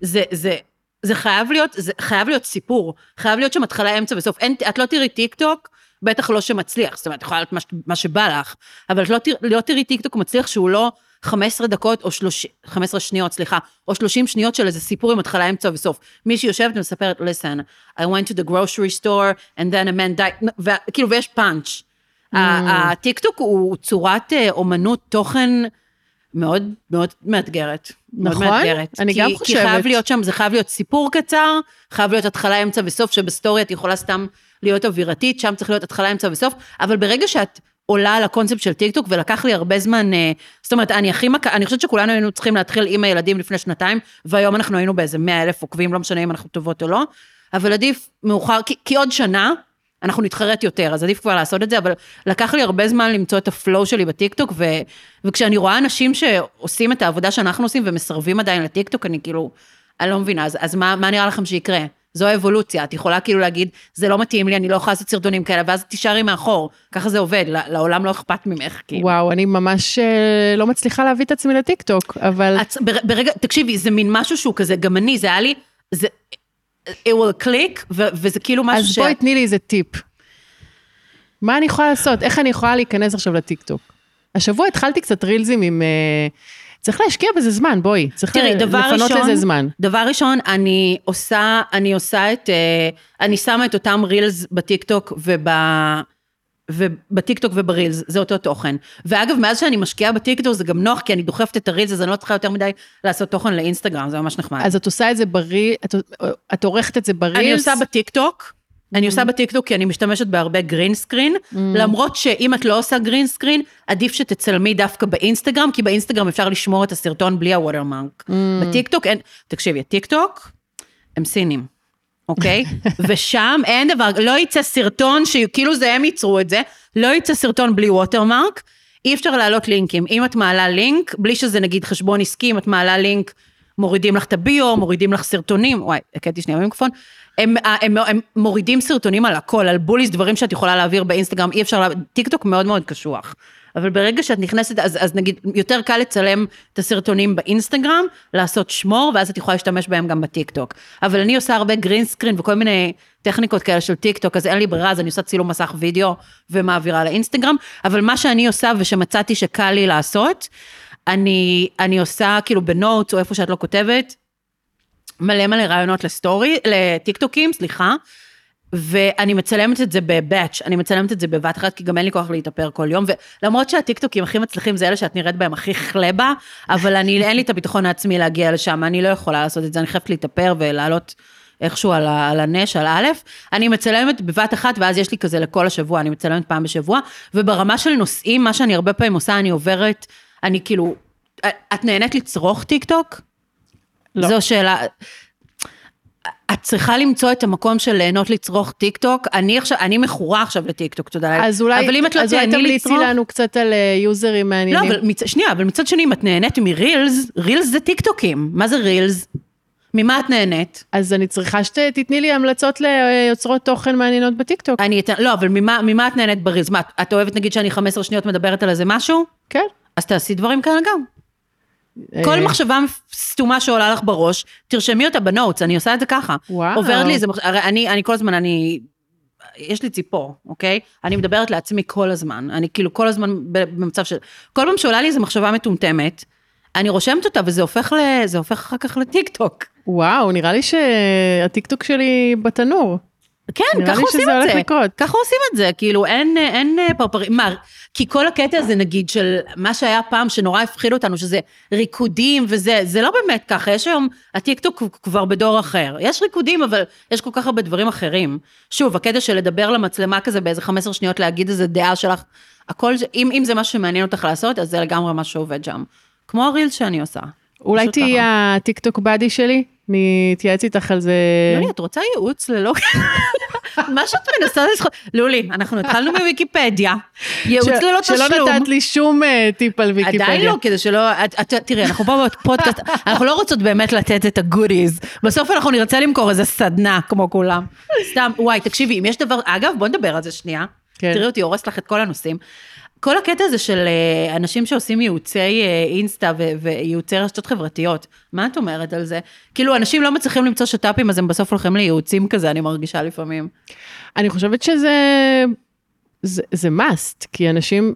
זה, זה, זה חייב להיות, זה חייב להיות סיפור, חייב להיות שם התחלה, אמצע וסוף. אין, את לא תראי טיקטוק, בטח לא שמצליח, זאת אומרת, את יכולה להיות מה, מה שבא לך, אבל את לא, לא תראי טיקטוק מצליח שהוא לא 15 דקות או 30, 15 שניות, סליחה, או 30 שניות של איזה סיפור עם התחלה, אמצע וסוף. מישהי יושבת ומספרת, listen, I went to the grocery store and then a man died, וכאילו, ויש פאנץ'. ה- הטיקטוק הוא צורת אה, אומנות תוכן מאוד מאוד מאתגרת. מאוד נכון, מאתגרת. אני כי, גם כי חושבת. חייב להיות שם, זה חייב להיות סיפור קצר, חייב להיות התחלה, אמצע וסוף, שבסטורי את יכולה סתם להיות אווירתית, שם צריך להיות התחלה, אמצע וסוף, אבל ברגע שאת עולה על הקונספט של טיקטוק, ולקח לי הרבה זמן, אה, זאת אומרת, אני הכי מחכה, אני חושבת שכולנו היינו צריכים להתחיל עם הילדים לפני שנתיים, והיום אנחנו היינו באיזה 100 אלף עוקבים, לא משנה אם אנחנו טובות או לא, אבל עדיף מאוחר, כי, כי עוד שנה, אנחנו נתחרט יותר, אז עדיף כבר לעשות את זה, אבל לקח לי הרבה זמן למצוא את ה flow שלי בטיקטוק, ו, וכשאני רואה אנשים שעושים את העבודה שאנחנו עושים ומסרבים עדיין לטיקטוק, אני כאילו, אני לא מבינה, אז, אז מה, מה נראה לכם שיקרה? זו האבולוציה, את יכולה כאילו להגיד, זה לא מתאים לי, אני לא יכולה לעשות סרטונים כאלה, ואז תישארי מאחור. ככה זה עובד, לעולם לא אכפת ממך, כאילו. וואו, אני ממש אה, לא מצליחה להביא את עצמי לטיקטוק, אבל... את, ברגע, תקשיבי, זה מין משהו שהוא כזה, גם אני, זה היה לי, זה, it will click, ו, וזה כאילו משהו אז ש... אז בואי תני לי איזה טיפ. מה אני יכולה לעשות? איך אני יכולה להיכנס עכשיו לטיקטוק? השבוע התחלתי קצת reels ים עם... Uh, צריך להשקיע בזה זמן, בואי. צריך תראי, דבר לפנות ראשון, לזה זמן. דבר ראשון, אני עושה, אני עושה את, אה, אני שמה את אותם reels בטיקטוק וב... ובטיקטוק וב reels, זה אותו תוכן. ואגב, מאז שאני משקיעה בטיקטוק זה גם נוח, כי אני דוחפת את ה reels, אז אני לא צריכה יותר מדי לעשות תוכן לאינסטגרם, זה ממש נחמד. אז את עושה את זה ב reels, את, את עורכת את זה ב reels? אני עושה בטיקטוק, אני עושה בטיקטוק כי אני משתמשת בהרבה green screen, mm. למרות שאם את לא עושה green screen, עדיף שתצלמי דווקא באינסטגרם, כי באינסטגרם אפשר לשמור את הסרטון בלי ה watermark. Mm. בטיקטוק אין, תקשיבי, הטיקטוק, הם סינים, אוקיי? ושם אין דבר, לא יצא סרטון שכאילו זה הם ייצרו את זה, לא יצא סרטון בלי watermark, אי אפשר להעלות לינקים. אם את מעלה לינק, בלי שזה נגיד חשבון עסקי, אם את מעלה לינק, מורידים לך את ה bio, מורידים לך סרטונים, וואי, תתקרבי שנייה במיקרופון, הם, הם, הם, הם מורידים סרטונים על הכל, על bullies, דברים שאת יכולה להעביר באינסטגרם, אי אפשר, טיק טוק מאוד מאוד קשוח. אבל ברגע שאת נכנסת, אז, אז נגיד, יותר קל לצלם את הסרטונים באינסטגרם, לעשות שמור, ואז את יכולה להשתמש בהם גם בטיק טוק. אבל אני עושה הרבה green screen וכל מיני טכניקות כאלה של טיק טוק, אז אין לי ברירה, אז אני עושה צילום מסך וידאו ומעבירה לאינסטגרם. אבל מה שאני עושה ושמצאתי שקל לי לעשות, אני, אני עושה כאילו ב notes או איפה שאת לא כותבת, מלא מלא רעיונות לסטורי, לטיקטוקים, סליחה, ואני מצלמת את זה ב batch, אני מצלמת את זה בבת אחת, כי גם אין לי כוח להתאפר כל יום, ולמרות שהטיקטוקים הכי מצליחים זה אלה שאת נראית בהם הכי חלבה, אבל אני, אין לי את הביטחון העצמי להגיע לשם, אני לא יכולה לעשות את זה, אני חייבת להתאפר ולעלות איכשהו על, על הנש, על א', אני מצלמת בבת אחת, ואז יש לי כזה לכל השבוע, אני מצלמת פעם בשבוע, וברמה של נושאים, מה שאני הרבה פעמים עושה, אני עוברת, אני כאילו, את נהנית לצרוך טיקטוק? לא. זו שאלה. את צריכה למצוא את המקום של ליהנות לצרוך טיק טוק. אני עכשיו, אני מכורה עכשיו לטיק טוק, תודה לאל. אז אולי, אבל אם את לא תהני לצרוך... אז אולי תמליצי לנו קצת על אה, יוזרים מעניינים. לא, אבל מצ... שנייה, אבל מצד שני, אם את נהנית מ reels, reels זה טיק טוקים. מה זה reels? ממה את נהנית? אז אני צריכה שתתני לי המלצות ליוצרות תוכן מעניינות בטיקטוק. אני אתן, לא, אבל ממה, ממה את נהנית ברילס? מה, את אוהבת נגיד שאני 15 שניות מדברת על איזה משהו? כן. אז תעשי דברים כאלה גם. כל אה, מחשבה סתומה שעולה לך בראש, תרשמי אותה בנוטס, אני עושה את זה ככה. וואו. עוברת לי איזה, הרי אני, אני כל הזמן, אני, יש לי ציפור, אוקיי? אני מדברת לעצמי כל הזמן, אני כאילו כל הזמן במצב של, כל פעם שעולה לי איזה מחשבה מטומטמת, אני רושמת אותה וזה הופך, ל, הופך אחר כך לטיק טוק. וואו, נראה לי שהטיק טוק שלי בתנור. כן, ככה עושים את זה. ככה עושים את זה, כאילו אין, אין פרפרים. מה, כי כל הקטע הזה נגיד של מה שהיה פעם שנורא הפחיד אותנו, שזה ריקודים וזה, זה לא באמת ככה, יש היום, הטיקטוק כבר בדור אחר. יש ריקודים, אבל יש כל כך הרבה דברים אחרים. שוב, הקטע של לדבר למצלמה כזה באיזה 15 שניות, להגיד איזה דעה שלך, הכל, אם, אם זה מה שמעניין אותך לעשות, אז זה לגמרי מה שעובד שם. כמו הרילס שאני עושה. אולי תהיי הטיקטוק באדי שלי? אני אתייעץ איתך על זה. לולי, את רוצה ייעוץ ללא... מה שאת מנסה לזכות... לולי, אנחנו התחלנו מוויקיפדיה, ייעוץ ללא תשלום. שלא נתת לי שום אה, טיפ על ויקיפדיה. עדיין לא, כדי שלא... תראי, אנחנו פה בפודקאסט, אנחנו לא רוצות באמת לתת את הגודיז. בסוף אנחנו נרצה למכור איזה סדנה, כמו כולם. סתם, וואי, תקשיבי, אם יש דבר... אגב, בוא נדבר על זה שנייה. כן. תראי אותי, הורס לך את כל הנושאים. כל הקטע הזה של אה, אנשים שעושים ייעוצי אה, אינסטה וייעוצי רשתות חברתיות, מה את אומרת על זה? כאילו, אנשים לא מצליחים למצוא שת"פים, אז הם בסוף הולכים לייעוצים כזה, אני מרגישה לפעמים. אני חושבת שזה זה, זה must, כי אנשים,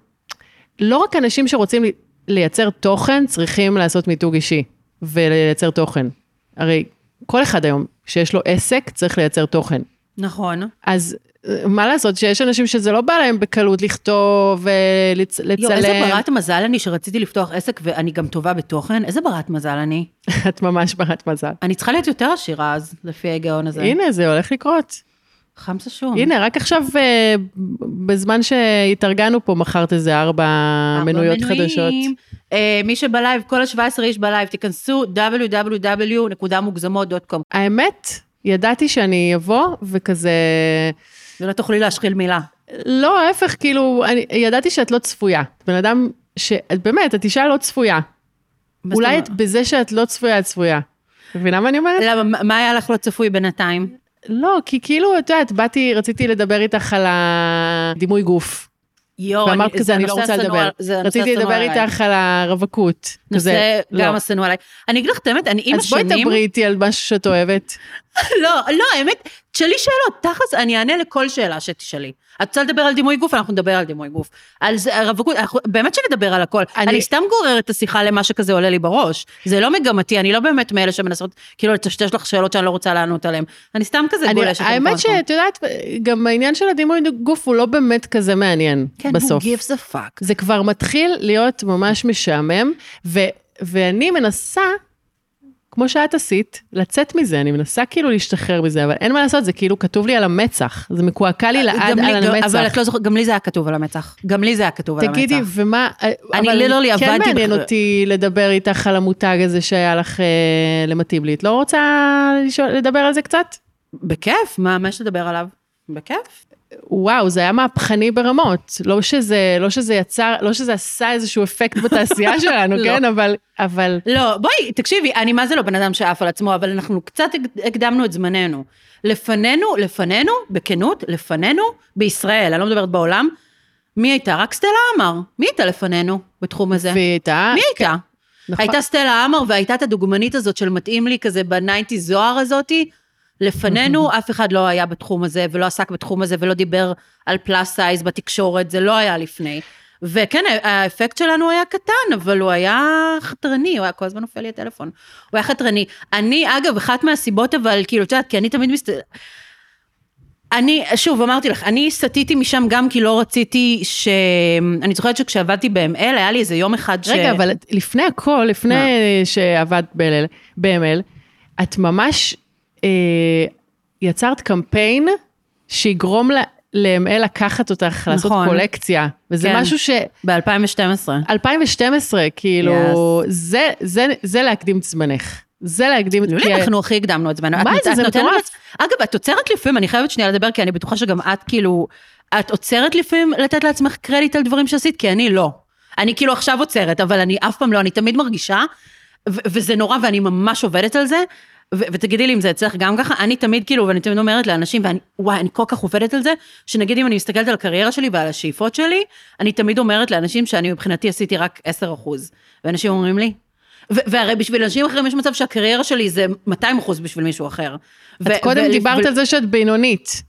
לא רק אנשים שרוצים לייצר תוכן, צריכים לעשות מיתוג אישי ולייצר תוכן. הרי כל אחד היום שיש לו עסק, צריך לייצר תוכן. נכון. אז מה לעשות שיש אנשים שזה לא בא להם בקלות לכתוב ולצלם. יו, איזה ברת מזל אני שרציתי לפתוח עסק ואני גם טובה בתוכן, איזה ברת מזל אני. את ממש ברת מזל. אני צריכה להיות יותר עשירה אז, לפי ההיגיון הזה. הנה, זה הולך לקרות. חמסה שום. הנה, רק עכשיו, אה, בזמן שהתארגנו פה, מכרת איזה ארבע מנויות חדשות. אה, מי שבלייב, כל ה-17 איש בלייב, תיכנסו www.מוגזמות.com. האמת, ידעתי שאני אבוא וכזה... ולא תוכלי להשחיל מילה. לא, ההפך, כאילו, אני ידעתי שאת לא צפויה. את בן אדם ש... את באמת, את אישה לא צפויה. אולי את בזה שאת לא צפויה, את צפויה. מבינה מה אני? אומרת? למה, מה היה לך לא צפוי בינתיים? לא, כי כאילו, את יודעת, באתי, רציתי לדבר איתך על הדימוי גוף. יואו, ואמרת אני- כזה, זה אני לא רוצה לדבר. הנושא רציתי לדבר עליי. איתך על הרווקות. נושא כזה, גם לא. השנוא עליי. אני אגיד לך את האמת, אני עם אז בואי השנים... דברי איתי על משהו שאת אוהבת. לא, לא, האמת, תשאלי שאלות, תכלס, אני אענה לכל שאלה שתשאלי. את רוצה לדבר על דימוי גוף, אנחנו נדבר על דימוי גוף. על זה, רווקות, אנחנו- באמת שנדבר על הכל. אני- אני סתם גוררת את השיחה למה שכזה עולה לי בראש. זה לא מגמתי, אני לא באמת מאלה שמנסות, כאילו, לטשטש לך שאלות שאני לא רוצה לענות עליהן. אני סתם כזה אני- גולשת. האמת. שאת יודעת, גם העניין של הדימוי גוף הוא לא באמת כזה מעניין כן, בסוף. who gives a fuck. זה כבר מתחיל להיות ממש משעמם, ו, ואני מנסה, כמו שאת עשית, לצאת מזה, אני מנסה כאילו להשתחרר מזה, אבל אין מה לעשות, זה כאילו כתוב לי על המצח, זה מקועקע לי לעד גם לי- על המצח. אבל את לא זוכרת, גם לי זה היה כתוב על המצח. גם לי זה היה כתוב על המצח. תגידי, ומה, אני אבל literally כן עבדתי מעניין בח- אותי לדבר איתך על המותג הזה שהיה לך אה, למתאים לי. את לא רוצה לשאול, לדבר על זה קצת? בכיף, מה מה יש לדבר עליו? בכיף. וואו, זה היה מהפכני ברמות. לא שזה, לא שזה יצר, לא שזה עשה איזשהו אפקט בתעשייה שלנו, לא. כן? אבל, אבל לא, בואי, תקשיבי, אני מה זה לא בן אדם שעף על עצמו, אבל אנחנו קצת הק- הקדמנו את זמננו. לפנינו, לפנינו, בכנות, לפנינו, בישראל, אני לא מדברת בעולם, מי הייתה? רק סטלה עמר. מי הייתה לפנינו בתחום הזה? והיא הייתה... מי הייתה? נכון. הייתה סטלה עמר והייתה את הדוגמנית הזאת של מתאים לי כזה ב nineties זוהר הזאתי. לפנינו אף אחד לא היה בתחום הזה ולא עסק בתחום הזה ולא דיבר על plus size בתקשורת, זה לא היה לפני. וכן, האפקט שלנו היה קטן, אבל הוא היה חתרני, הוא היה כל הזמן נופל לי הטלפון. הוא היה חתרני. אני, אגב, אחת מהסיבות, אבל כאילו, את יודעת, כי אני תמיד מסת... אני, שוב, אמרתי לך, אני סטיתי משם גם כי לא רציתי ש... אני זוכרת שכשעבדתי ב-ML, היה לי איזה יום אחד ש... רגע, אבל לפני הכל, לפני מה? שעבדת ב-ML, את ממש יצרת קמפיין שיגרום ל- ל-ML לקחת אותך, לעשות נכון. קולקציה. וזה כן. משהו ש... ב-2012. 2012, כאילו, זה, זה, זה להקדים את זמנך. זה להקדים את... כי- לא, אנחנו הכי הקדמנו את זמנו. מה את- זה? זה מטורף. אגב, את עוצרת לפעמים, אני חייבת שנייה לדבר, כי אני בטוחה שגם את כאילו, את עוצרת לפעמים לתת לעצמך קרדיט על דברים שעשית, כי אני לא. אני כאילו עכשיו עוצרת, אבל אני אף פעם לא, אני תמיד מרגישה, ו- וזה נורא, ואני ממש עובדת על זה. ו- ותגידי לי אם זה אצלך גם ככה, אני תמיד כאילו, ואני תמיד אומרת לאנשים, ואני, וואי, אני כל כך עובדת על זה, שנגיד אם אני מסתכלת על הקריירה שלי ועל השאיפות שלי, אני תמיד אומרת לאנשים שאני מבחינתי עשיתי רק 10 אחוז. ואנשים אומרים לי, ו- והרי בשביל אנשים אחרים יש מצב שהקריירה שלי זה 200 אחוז בשביל מישהו אחר. את קודם דיברת על זה שאת בינונית.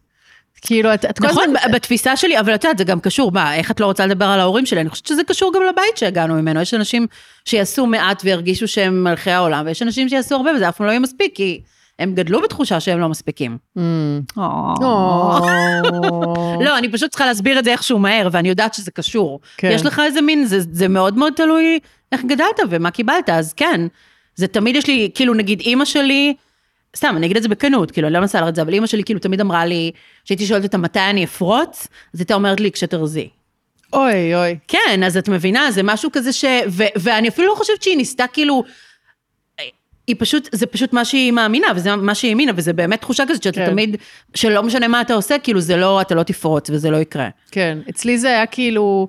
כאילו, את, את כל נכון, הזמן... ב- בתפיסה שלי, אבל את יודעת, זה גם קשור, מה, איך את לא רוצה לדבר על ההורים שלי? אני חושבת שזה קשור גם לבית שהגענו ממנו. יש אנשים שיעשו מעט וירגישו שהם מלכי העולם, ויש אנשים שיעשו הרבה וזה אף פעם לא יהיה מספיק, כי הם גדלו בתחושה שהם לא מספיקים. Mm. לא, אני פשוט צריכה להסביר את זה איכשהו מהר, ואני יודעת שזה קשור. כן. יש לך איזה מין, זה, זה מאוד מאוד תלוי איך גדלת ומה קיבלת, אז כן. זה תמיד יש לי, כאילו נגיד אימא שלי, סתם, אני אגיד את זה בכנות, כאילו, אני לא מנסה להראות את זה, אבל אימא שלי כאילו תמיד אמרה לי, כשהייתי שואלת אותה מתי אני אפרוץ, אז הייתה אומרת לי כשתרזי. אוי, אוי. כן, אז את מבינה, זה משהו כזה ש... ו, ואני אפילו לא חושבת שהיא ניסתה כאילו... היא פשוט, זה פשוט מה שהיא מאמינה, וזה מה שהיא האמינה, וזה באמת תחושה כזאת שאתה כן. תמיד, שלא משנה מה אתה עושה, כאילו זה לא, אתה לא תפרוץ וזה לא יקרה. כן, אצלי זה היה כאילו,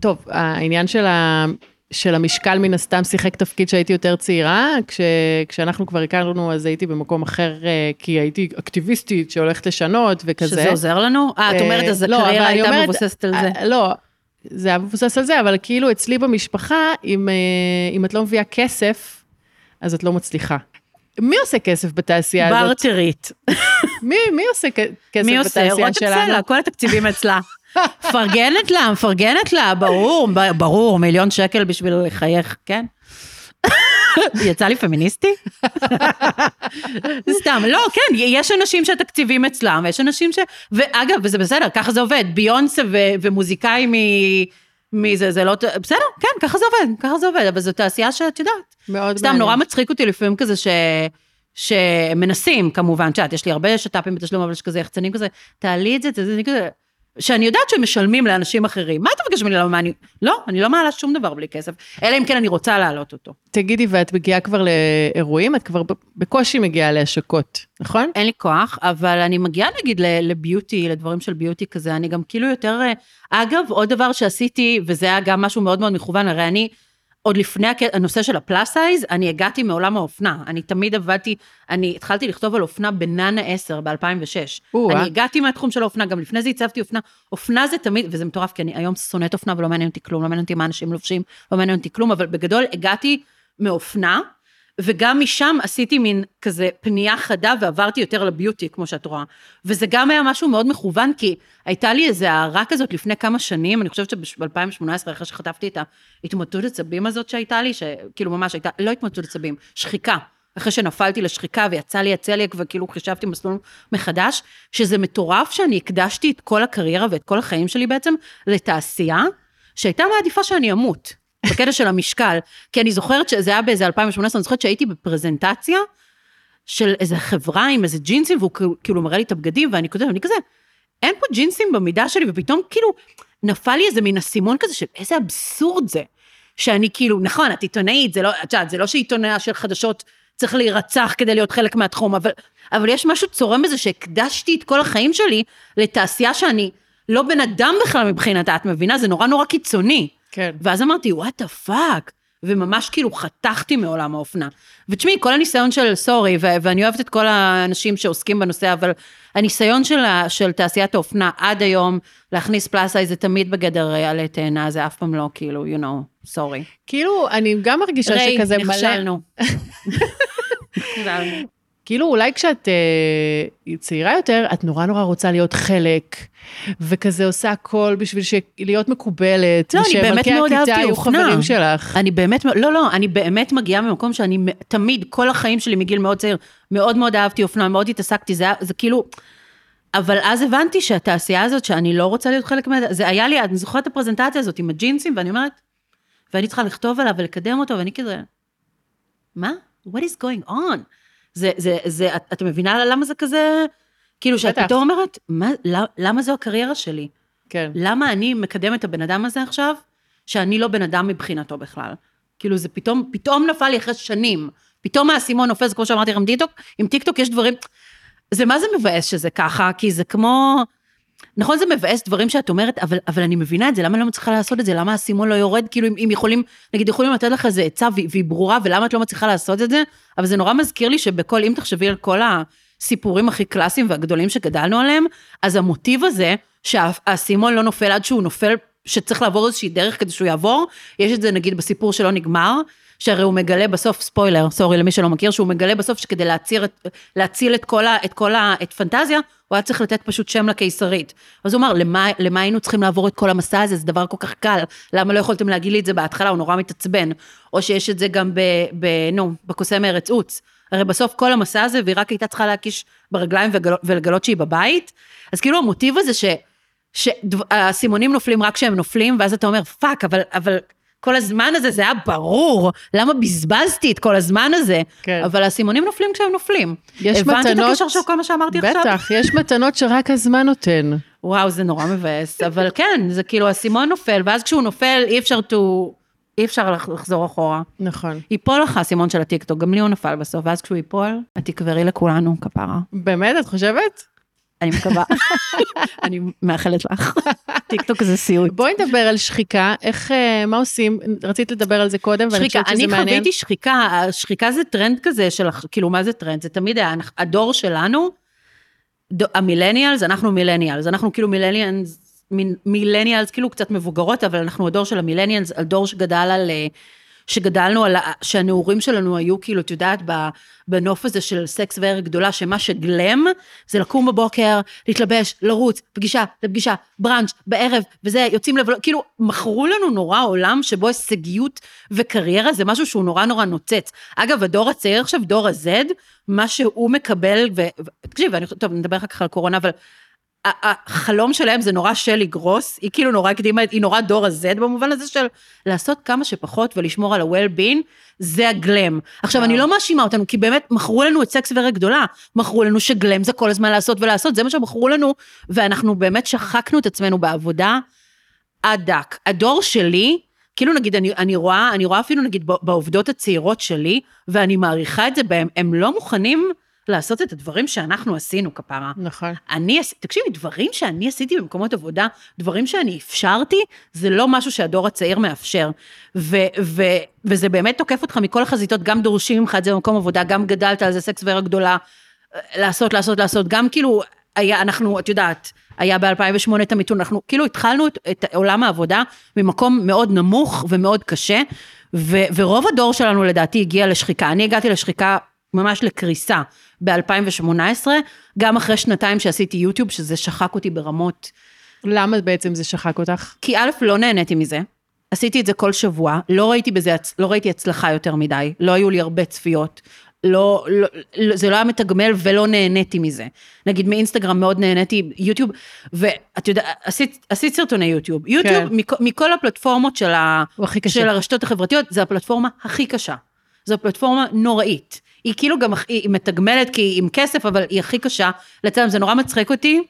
טוב, העניין של, ה, של המשקל מן הסתם שיחק תפקיד שהייתי יותר צעירה, כש, כשאנחנו כבר הכרנו אז הייתי במקום אחר, אה, כי הייתי אקטיביסטית שהולכת לשנות וכזה. שזה עוזר לנו? אה, את אומרת, אז אה, לא, הקריירה הייתה אומרת, מבוססת על זה. אה, לא, זה היה מבוסס על זה, אבל כאילו אצלי במשפחה, אם, אה, אם את לא מביאה כסף, אז את לא מצליחה. מי עושה כסף בתעשייה הזאת? ברטרית. מי, מי עושה כסף מי עושה? בתעשייה רותם שלנו? סלע, כל התקציבים אצלה. מפרגנת לה, מפרגנת לה, ברור, ברור, מיליון שקל בשביל לחייך, כן? יצא לי פמיניסטי? סתם, לא, כן, יש אנשים שהתקציבים אצלם, ויש אנשים ש... ואגב, וזה בסדר, ככה זה עובד, ביונסה ו- ומוזיקאי מ... מזה, זה לא... בסדר, כן, ככה זה עובד, ככה זה עובד, אבל זו תעשייה שאת יודעת. מאוד סתם, מעניין. נורא מצחיק אותי לפעמים כזה ש... שמנסים, כמובן, את יודעת, יש לי הרבה שת"פים בתשלום, אבל יש כזה יחצנים כזה, תעלי את זה, תעלי את זה, כזה. שאני יודעת שהם משלמים לאנשים אחרים. מה אתה מבקש ממני למה אני... לא, אני לא מעלה שום דבר בלי כסף, אלא אם כן אני רוצה להעלות אותו. תגידי, ואת מגיעה כבר לאירועים? את כבר בקושי מגיעה להשקות, נכון? אין לי כוח, אבל אני מגיעה נגיד לביוטי, לדברים של ביוטי כזה, אני גם כאילו יותר... אה, אגב, עוד דבר שעשיתי, וזה היה גם משהו מאוד מאוד מכוון, הרי אני... עוד לפני הנושא של הפלאס סייז, אני הגעתי מעולם האופנה. אני תמיד עבדתי, אני התחלתי לכתוב על אופנה בנאנה 10 ב-2006. אני הגעתי מהתחום של האופנה, גם לפני זה הצבתי אופנה. אופנה זה תמיד, וזה מטורף, כי אני היום שונאת אופנה ולא מעניין אותי כלום, לא מעניין אותי מה אנשים לובשים, לא מעניין אותי כלום, אבל בגדול הגעתי מאופנה, וגם משם עשיתי מין כזה פנייה חדה ועברתי יותר לביוטי, כמו שאת רואה. וזה גם היה משהו מאוד מכוון, כי הייתה לי איזו הערה כזאת לפני כמה שנים, אני חושבת שב-2018, אחרי שחטפתי את ההתמוטטות עצבים הזאת שהייתה לי, שכאילו ממש הייתה, לא התמוטטות עצבים, שחיקה. אחרי שנפלתי לשחיקה ויצא לי הצליאק וכאילו חישבתי מסלול מחדש, שזה מטורף שאני הקדשתי את כל הקריירה ואת כל החיים שלי בעצם לתעשייה, שהייתה מעדיפה שאני אמות. בקטע של המשקל, כי אני זוכרת שזה היה באיזה 2018, אני זוכרת שהייתי בפרזנטציה של איזה חברה עם איזה ג'ינסים, והוא כאילו מראה לי את הבגדים, ואני כותבת, אני כזה, אין פה ג'ינסים במידה שלי, ופתאום כאילו נפל לי איזה מין אסימון כזה של איזה אבסורד זה. שאני כאילו, נכון, את עיתונאית, זה לא, את יודעת, זה לא שעיתונאי של חדשות צריך להירצח כדי להיות חלק מהתחום, אבל, אבל יש משהו צורם בזה שהקדשתי את כל החיים שלי לתעשייה שאני לא בן אדם בכלל מבחינתה, את מבינה? זה נורא נורא קיצוני. כן. ואז אמרתי, what the fuck. וממש כאילו חתכתי מעולם האופנה. ותשמעי, כל הניסיון של, sorry, ו- ואני אוהבת את כל האנשים שעוסקים בנושא, אבל הניסיון של, של תעשיית האופנה עד היום, להכניס פלאסאי זה תמיד בגדר עלי תאנה, זה אף פעם לא כאילו, you know, סורי. כאילו, אני גם מרגישה שכזה מלא... ריי, נכשלנו. כאילו אולי כשאת אה, צעירה יותר, את נורא נורא רוצה להיות חלק, וכזה עושה הכל בשביל ש... להיות מקובלת. לא, אני באמת מאוד אהבתי אופנה. חברים שלך. אני באמת, לא, לא, אני באמת מגיעה ממקום שאני תמיד, כל החיים שלי מגיל מאוד צעיר, מאוד מאוד אהבתי אופנה, מאוד התעסקתי, זה, זה כאילו... אבל אז הבנתי שהתעשייה הזאת, שאני לא רוצה להיות חלק ממנה, זה היה לי, אני זוכרת את הפרזנטציה הזאת עם הג'ינסים, ואני אומרת, ואני צריכה לכתוב עליו ולקדם אותו, ואני כזה, מה? What is going on? זה, זה, זה, את, את מבינה למה זה כזה, כאילו שאת פתאום אומרת, מה, למה זו הקריירה שלי? כן. למה אני מקדמת את הבן אדם הזה עכשיו, שאני לא בן אדם מבחינתו בכלל? כאילו זה פתאום, פתאום נפל לי אחרי שנים, פתאום האסימון נופל, זה כמו שאמרתי לכם, טיקטוק, עם טיקטוק יש דברים, זה מה זה מבאס שזה ככה, כי זה כמו, נכון זה מבאס דברים שאת אומרת, אבל, אבל אני מבינה את זה, למה אני לא מצליחה לעשות את זה, למה האסימון לא יורד, כאילו אם, אם יכולים, נגיד יכולים לתת לך איזה עצה והיא, ברורה, ולמה את לא מצליחה לעשות את זה, אבל זה נורא מזכיר לי שבכל, אם תחשבי על כל הסיפורים הכי קלאסיים והגדולים שגדלנו עליהם, אז המוטיב הזה, שהאסימון לא נופל עד שהוא נופל, שצריך לעבור איזושהי דרך כדי שהוא יעבור, יש את זה נגיד בסיפור שלא נגמר, שהרי הוא מגלה בסוף, ספוילר, סורי למי שלא מכיר, שהוא מגלה בסוף שכדי להציל את, להציל את כל, ה, את כל ה, את פנטזיה, הוא היה צריך לתת פשוט שם לקיסרית. אז הוא אמר, למה, למה היינו צריכים לעבור את כל המסע הזה, זה דבר כל כך קל, למה לא יכולתם להגיד לי את זה בהתחלה, הוא נורא מתעצבן. או שיש את זה גם ב, ב נו, בקוסם ארץ עוץ. הרי בסוף כל המסע הזה, והיא רק הייתה צריכה להקיש ברגליים ולגלות, ולגלות שהיא בבית, אז כאילו המוטיב הזה ש... שהאסימונים נופלים רק כשהם נופלים, ואז אתה אומר, fuck, אבל, אבל כל הזמן הזה, זה היה ברור, למה בזבזתי את כל הזמן הזה? כן. אבל האסימונים נופלים כשהם נופלים. יש הבנת מתנות... הבנת את הקשר של כל מה שאמרתי בטח, עכשיו? בטח, יש מתנות שרק הזמן נותן. וואו, זה נורא מבאס, אבל כן, זה כאילו האסימון נופל, ואז כשהוא נופל, אי אפשר to... אי אפשר לחזור אחורה. נכון. ייפול לך האסימון של הטיקטוק, גם לי הוא נפל בסוף, ואז כשהוא ייפול, את תקברי לכולנו כפרה. באמת, את חושבת? אני מקווה. אני מאחלת לך. טיקטוק זה סיוט. בואי נדבר על שחיקה, איך, אה, מה עושים? רצית לדבר על זה קודם, ואני חושבת שזה מעניין. אני חוויתי שחיקה, שחיקה זה טרנד כזה של, כאילו, מה זה טרנד? זה תמיד היה, הדור שלנו, ה millennials, אנחנו millennials, אנחנו כאילו millennials, מילניאלס כאילו קצת מבוגרות, אבל אנחנו הדור של המילניאלס, הדור שגדל על אה, שגדלנו על, שהנעורים שלנו היו כאילו, את יודעת, בנוף הזה של סקס וערך גדולה, שמה שגלם זה לקום בבוקר, להתלבש, לרוץ, פגישה, לפגישה, בראנץ', בערב, וזה, יוצאים לבלות, כאילו, מכרו לנו נורא עולם שבו הישגיות וקריירה זה משהו שהוא נורא נורא נוצץ. אגב, הדור הצעיר עכשיו, דור ה-Z, מה שהוא מקבל, ותקשיב, טוב, נדבר אחר כך על קורונה, אבל החלום שלהם זה נורא שלי גרוס, היא כאילו נורא הקדימה, היא נורא דור ה-Z במובן הזה של לעשות כמה שפחות ולשמור על ה-well-being, זה הגלם. עכשיו, אני לא מאשימה אותנו, כי באמת מכרו לנו את סקס ורק גדולה, מכרו לנו שגלם זה כל הזמן לעשות ולעשות, זה מה שמכרו לנו, ואנחנו באמת שחקנו את עצמנו בעבודה עד דק. הדור שלי, כאילו נגיד, אני, אני רואה, אני רואה אפילו נגיד בעובדות הצעירות שלי, ואני מעריכה את זה בהם, הם לא מוכנים לעשות את הדברים שאנחנו עשינו כפרה. נכון. אני, תקשיבי, דברים שאני עשיתי במקומות עבודה, דברים שאני אפשרתי, זה לא משהו שהדור הצעיר מאפשר. ו, ו, וזה באמת תוקף אותך מכל החזיתות, גם דורשים ממך את זה במקום עבודה, גם גדלת על זה סקס ורה גדולה, לעשות, לעשות, לעשות, גם כאילו, היה, אנחנו, את יודעת, היה ב-2008 את המיתון, אנחנו כאילו התחלנו את, את עולם העבודה ממקום מאוד נמוך ומאוד קשה, ו, ורוב הדור שלנו לדעתי הגיע לשחיקה. אני הגעתי לשחיקה ממש לקריסה ב-2018, גם אחרי שנתיים שעשיתי יוטיוב, שזה שחק אותי ברמות. למה בעצם זה שחק אותך? כי א', לא נהניתי מזה. עשיתי את זה כל שבוע, לא ראיתי בזה, לא ראיתי הצלחה יותר מדי, לא היו לי הרבה צפיות, לא, לא, לא, זה לא היה מתגמל ולא נהניתי מזה. נגיד מאינסטגרם מאוד נהניתי, יוטיוב, ואת יודעת, עשית, עשית סרטוני יוטיוב. יוטיוב, כן. מכל, מכל הפלטפורמות של, ה, של הרשתות החברתיות, זה הפלטפורמה הכי קשה. זו פלטפורמה נוראית. היא כאילו גם, היא מתגמלת כי היא עם כסף, אבל היא הכי קשה. לצלם, זה נורא מצחיק אותי.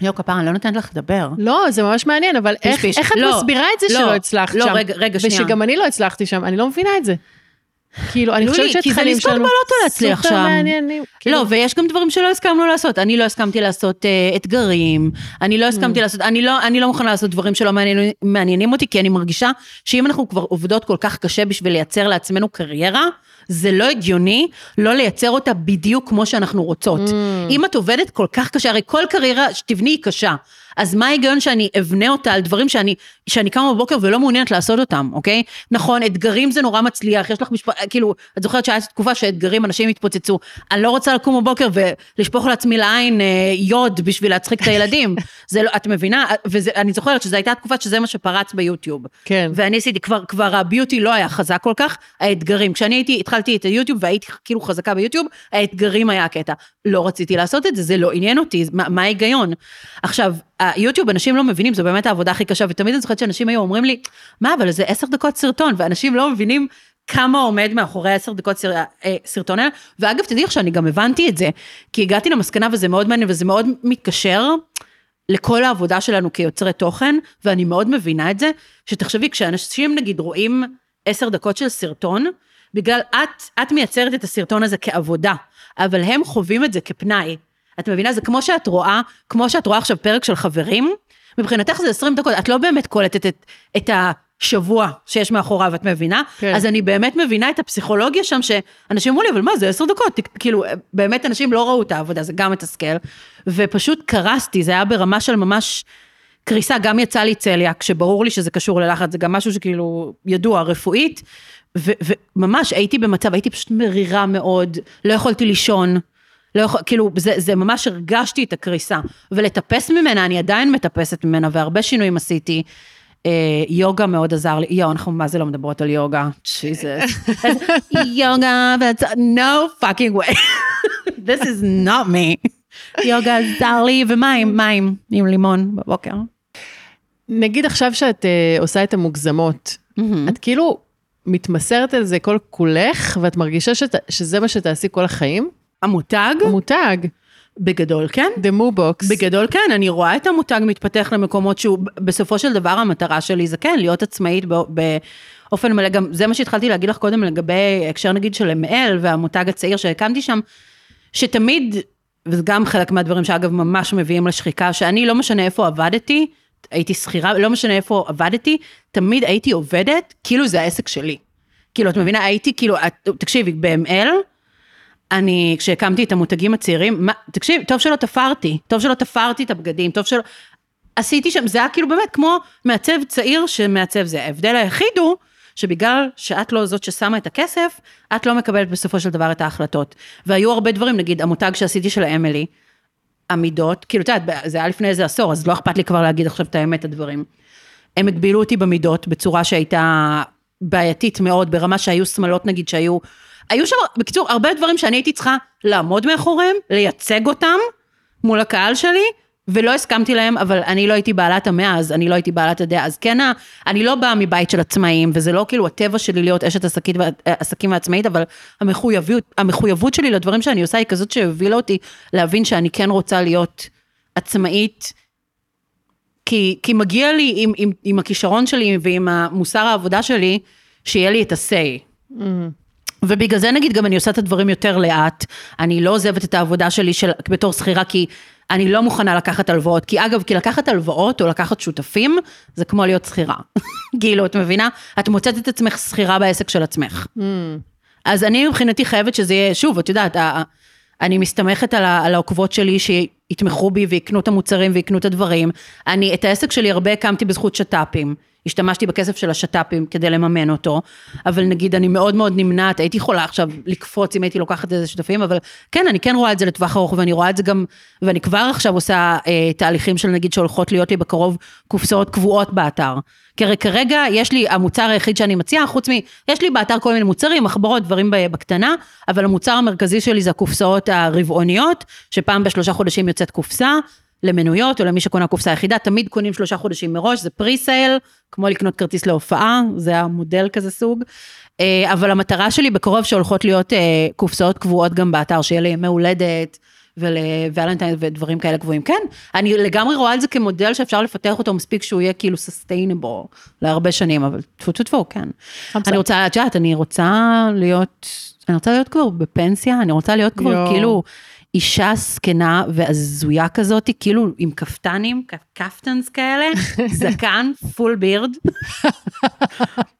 יו, כפרה, אני לא נותנת לך לדבר. לא, זה ממש מעניין, אבל איך, איך את לא, מסבירה את זה לא, שלא הצלחת לא, שם? לא, רגע, רגע, שנייה. ושגם אני לא הצלחתי שם, אני לא מבינה את זה. כאילו, אני חושבת שהתכנים שלנו סופר מעניינים. כאילו. לא, ויש גם דברים שלא הסכמנו לעשות. אני לא הסכמתי לעשות uh, אתגרים, אני לא הסכמתי mm. לעשות, אני לא, אני לא מוכנה לעשות דברים שלא מעניינים אותי, כי אני מרגישה שאם אנחנו כבר עובדות כל כך קשה בשביל לייצר לעצמנו קריירה, זה לא הגיוני לא לייצר אותה בדיוק כמו שאנחנו רוצות. Mm. אם את עובדת כל כך קשה, הרי כל קריירה שתבני היא קשה. אז מה ההיגיון שאני אבנה אותה על דברים שאני, שאני קמה בבוקר ולא מעוניינת לעשות אותם, אוקיי? נכון, אתגרים זה נורא מצליח, יש לך משפט, כאילו, את זוכרת שהייתה תקופה שאתגרים, אנשים התפוצצו. אני לא רוצה לקום בבוקר ולשפוך לעצמי לעין אה, יוד בשביל להצחיק את הילדים. זה לא, את מבינה? ואני זוכרת שזו הייתה תקופה שזה מה שפרץ ביוטיוב. כן. ואני עשיתי, כבר, כבר הביוטי לא היה חזק כל כך, האתגרים. כשאני הייתי, התחלתי את היוטיוב והייתי כאילו חזקה ביוטיוב, האתגרים היה הקטע. לא רציתי לעשות את זה, זה לא עניין אותי, מה, מה ההיגיון? עכשיו, היוטיוב, אנשים לא מבינים, זו באמת העבודה הכי קשה, ותמיד אני זוכרת שאנשים היו אומרים לי, מה, אבל זה עשר דקות סרטון, ואנשים לא מבינים כמה עומד מאחורי עשר דקות סר, אה, סרטון האלה, ואגב, תדעי לך שאני גם הבנתי את זה, כי הגעתי למסקנה וזה מאוד מעניין וזה מאוד מתקשר לכל העבודה שלנו כיוצרי תוכן, ואני מאוד מבינה את זה, שתחשבי, כשאנשים נגיד רואים עשר דקות של סרטון, בגלל את, את מייצרת את הסרטון הזה כעבודה, אבל הם חווים את זה כפנאי. את מבינה? זה כמו שאת רואה, כמו שאת רואה עכשיו פרק של חברים, מבחינתך זה 20 דקות, את לא באמת קולטת את, את השבוע שיש מאחוריו, את מבינה? כן. אז אני באמת מבינה את הפסיכולוגיה שם, שאנשים אמרו לי, אבל מה, זה 10 דקות, כאילו, באמת אנשים לא ראו את העבודה, זה גם מתסכל, ופשוט קרסתי, זה היה ברמה של ממש... קריסה, גם יצא לי צליאק, שברור לי שזה קשור ללחץ, זה גם משהו שכאילו ידוע רפואית, וממש הייתי במצב, הייתי פשוט מרירה מאוד, לא יכולתי לישון, לא יכול, כאילו, זה, זה ממש הרגשתי את הקריסה. ולטפס ממנה, אני עדיין מטפסת ממנה, והרבה שינויים עשיתי. אה, יוגה מאוד עזר לי, יואו, אנחנו מה זה לא מדברות על יוגה, ג'יזוס. יוגה, no fucking way. this is not me. יוגה עזר לי, ומים, מים עם לימון בבוקר. נגיד עכשיו שאת uh, עושה את המוגזמות, mm-hmm. את כאילו מתמסרת על זה כל כולך, ואת מרגישה שת, שזה מה שתעשי כל החיים? המותג? המותג. בגדול כן. The Moo Box. בגדול כן, אני רואה את המותג מתפתח למקומות שהוא, בסופו של דבר המטרה שלי זה כן, להיות עצמאית באופן מלא, גם זה מה שהתחלתי להגיד לך קודם לגבי הקשר נגיד של ML והמותג הצעיר שהקמתי שם, שתמיד, וזה גם חלק מהדברים שאגב ממש מביאים לשחיקה, שאני לא משנה איפה עבדתי, הייתי שכירה, לא משנה איפה עבדתי, תמיד הייתי עובדת, כאילו זה העסק שלי. כאילו, את מבינה, הייתי כאילו, את, תקשיבי, ב-ML, אני, כשהקמתי את המותגים הצעירים, מה, תקשיב, טוב שלא תפרתי, טוב שלא תפרתי את הבגדים, טוב שלא... עשיתי שם, זה היה כאילו באמת כמו מעצב צעיר שמעצב זה. ההבדל היחיד הוא, שבגלל שאת לא זאת ששמה את הכסף, את לא מקבלת בסופו של דבר את ההחלטות. והיו הרבה דברים, נגיד המותג שעשיתי של אמילי, המידות, כאילו, את יודעת, זה היה לפני איזה עשור, אז לא אכפת לי כבר להגיד עכשיו את האמת, הדברים. הם הגבילו אותי במידות בצורה שהייתה בעייתית מאוד, ברמה שהיו שמלות נגיד שהיו היו שם, בקיצור, הרבה דברים שאני הייתי צריכה לעמוד מאחוריהם, לייצג אותם מול הקהל שלי, ולא הסכמתי להם, אבל אני לא הייתי בעלת המאה, אז אני לא הייתי בעלת הדעה. אז כן, אני לא באה מבית של עצמאים, וזה לא כאילו הטבע שלי להיות אשת עסקית, וה- עסקים ועצמאית, אבל המחויבות, המחויבות שלי לדברים שאני עושה היא כזאת שהובילה אותי להבין שאני כן רוצה להיות עצמאית, כי, כי מגיע לי עם, עם, עם הכישרון שלי ועם המוסר העבודה שלי, שיהיה לי את ה-say. ובגלל זה נגיד גם אני עושה את הדברים יותר לאט, אני לא עוזבת את העבודה שלי של, בתור שכירה כי אני לא מוכנה לקחת הלוואות, כי אגב, כי לקחת הלוואות או לקחת שותפים, זה כמו להיות שכירה. כאילו, את מבינה? את מוצאת את עצמך שכירה בעסק של עצמך. אז אני מבחינתי חייבת שזה יהיה, שוב, את יודעת, אני מסתמכת על, ה- על העוקבות שלי שיתמכו בי ויקנו את המוצרים ויקנו את הדברים. אני, את העסק שלי הרבה הקמתי בזכות שת"פים. השתמשתי בכסף של השת"פים כדי לממן אותו, אבל נגיד אני מאוד מאוד נמנעת, הייתי יכולה עכשיו לקפוץ אם הייתי לוקחת איזה שותפים, אבל כן, אני כן רואה את זה לטווח ארוך, ואני רואה את זה גם, ואני כבר עכשיו עושה אה, תהליכים של נגיד שהולכות להיות לי בקרוב קופסאות קבועות באתר. כי כרגע יש לי, המוצר היחיד שאני מציעה, חוץ מ... יש לי באתר כל מיני מוצרים, מחברות, דברים בקטנה, אבל המוצר המרכזי שלי זה הקופסאות הרבעוניות, שפעם בשלושה חודשים יוצאת קופסה, למנויות או למי שקונה קופסה יחידה, תמיד קונים שלושה חודשים מראש, זה פרי-סייל, כמו לקנות כרטיס להופעה, זה המודל כזה סוג. אה, אבל המטרה שלי בקרוב שהולכות להיות אה, קופסאות קבועות גם באתר, שיהיה לי ימי הולדת. ולוולנטיין ודברים כאלה גבוהים. כן, אני לגמרי רואה את זה כמודל שאפשר לפתח אותו מספיק שהוא יהיה כאילו sustainable להרבה שנים, אבל טפו טפו טפו, כן. אני רוצה, את יודעת, אני רוצה להיות, אני רוצה להיות כבר בפנסיה, אני רוצה להיות כבר. כאילו אישה זקנה והזויה כזאת, כאילו עם כפתנים, כפטנס כאלה, זקן, פול בירד.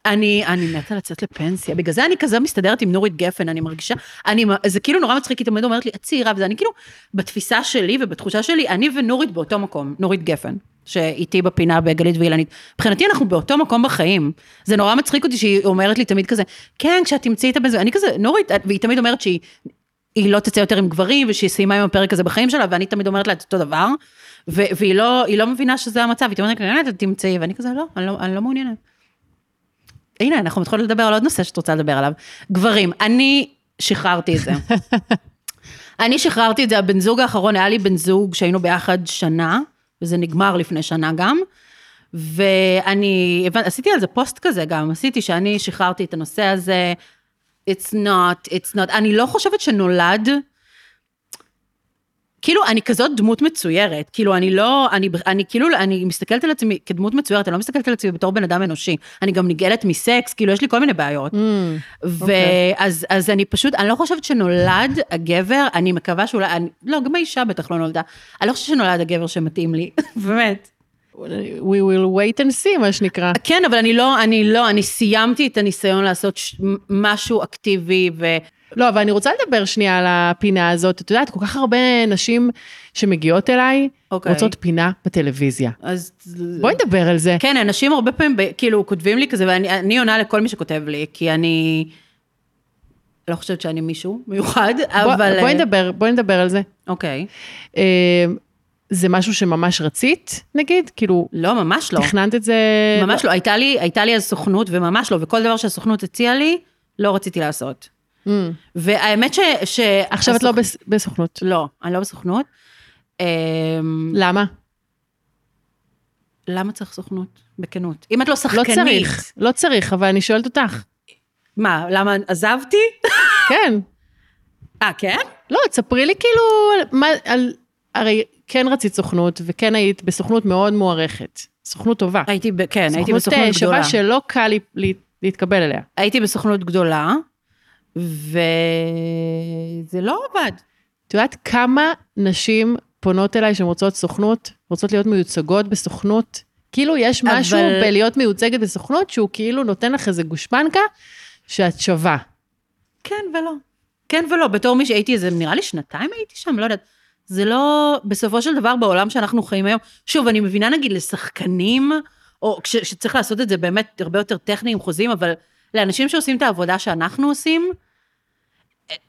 אני, אני מתה לצאת לפנסיה, בגלל זה אני כזה מסתדרת עם נורית גפן, אני מרגישה, אני, זה כאילו נורא מצחיק, היא תמיד אומרת לי, את צעירה וזה, אני כאילו, בתפיסה שלי ובתחושה שלי, אני ונורית באותו מקום, נורית גפן. שאיתי בפינה בגלית ואילנית. מבחינתי אנחנו באותו מקום בחיים. זה נורא מצחיק אותי שהיא אומרת לי תמיד כזה, כן, כשאת תמצאי את הבן זוג, אני כזה, נורית, את-" והיא תמיד אומרת שהיא היא לא תצא יותר עם גברים, ושהיא סיימה עם הפרק הזה בחיים שלה, ואני תמיד אומרת לה את אותו דבר, ו- והיא לא, לא מבינה שזה המצב, היא אומרת, לי, את תמצאי, ואני כזה, לא, אני לא, אני לא מעוניינת. הנה, אנחנו מתחילות לדבר על עוד נושא שאת רוצה לדבר עליו. גברים, אני שחררתי את זה. אני שחררתי את זה, הבן זוג האחרון, היה לי בן זוג שהיינו ביחד שנה, וזה נגמר לפני שנה גם, ואני, עשיתי על זה פוסט כזה גם, עשיתי שאני שחררתי את הנושא הזה, it's not, it's not, אני לא חושבת שנולד, כאילו, אני כזאת דמות מצוירת, כאילו, אני לא, אני, אני כאילו, אני מסתכלת על עצמי כדמות מצוירת, אני לא מסתכלת על עצמי בתור בן אדם אנושי, אני גם נגאלת מסקס, כאילו, יש לי כל מיני בעיות. אוקיי. ואז אז אני פשוט, אני לא חושבת שנולד הגבר, אני מקווה שאולי, אני, לא, גם האישה בטח לא נולדה, אני לא חושבת שנולד הגבר שמתאים לי, באמת. We will wait and see, מה שנקרא. כן, אבל אני לא, אני לא, אני סיימתי את הניסיון לעשות ש- משהו אקטיבי, ו... לא, אבל אני רוצה לדבר שנייה על הפינה הזאת. את יודעת, כל כך הרבה נשים שמגיעות אליי, אוקיי. רוצות פינה בטלוויזיה. אז... בואי נדבר על זה. כן, אנשים הרבה פעמים, כאילו, כותבים לי כזה, ואני אני עונה לכל מי שכותב לי, כי אני... לא חושבת שאני מישהו מיוחד, בוא- אבל... בואי אה, נדבר, בואי נדבר על זה. אוקיי. אה, זה משהו שממש רצית, נגיד? כאילו, לא, ממש לא. תכננת את זה... ממש לא. הייתה לי, הייתה לי אז סוכנות, וממש לא, וכל דבר שהסוכנות הציעה לי, לא רציתי לעשות. Mm. והאמת ש... ש... עכשיו את לא הסוכ- בס- בסוכנות. לא, אני לא בסוכנות. אמ, למה? למה צריך סוכנות? בכנות. אם את לא לא שחקנית... צריך, לא צריך, אבל אני שואלת אותך. מה, למה עזבתי? כן. אה, כן? לא, תספרי לי כאילו, מה, על, הרי כן רצית סוכנות, וכן היית בסוכנות מאוד מוערכת. סוכנות טובה. הייתי, ב- כן, הייתי סוכנות בסוכנות גדולה. שווה שלא קל לי, לי, להתקבל אליה. הייתי בסוכנות גדולה, וזה לא עבד. את יודעת כמה נשים פונות אליי שהן רוצות סוכנות, רוצות להיות מיוצגות בסוכנות? כאילו יש אבל- משהו בלהיות מיוצגת בסוכנות שהוא כאילו נותן לך איזה גושפנקה שאת שווה. כן ולא. כן ולא, בתור מי שהייתי איזה, נראה לי שנתיים הייתי שם, לא יודעת. זה לא, בסופו של דבר בעולם שאנחנו חיים היום, שוב, אני מבינה נגיד לשחקנים, או כש, שצריך לעשות את זה באמת הרבה יותר טכני עם חוזים, אבל לאנשים שעושים את העבודה שאנחנו עושים,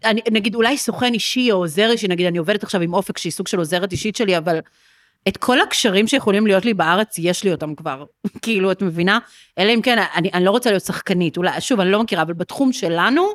אני, נגיד אולי סוכן אישי או עוזר אישי, נגיד אני עובדת עכשיו עם אופק שהיא סוג של עוזרת אישית שלי, אבל את כל הקשרים שיכולים להיות לי בארץ, יש לי אותם כבר. כאילו, את מבינה? אלא אם כן, אני, אני לא רוצה להיות שחקנית, אולי, שוב, אני לא מכירה, אבל בתחום שלנו,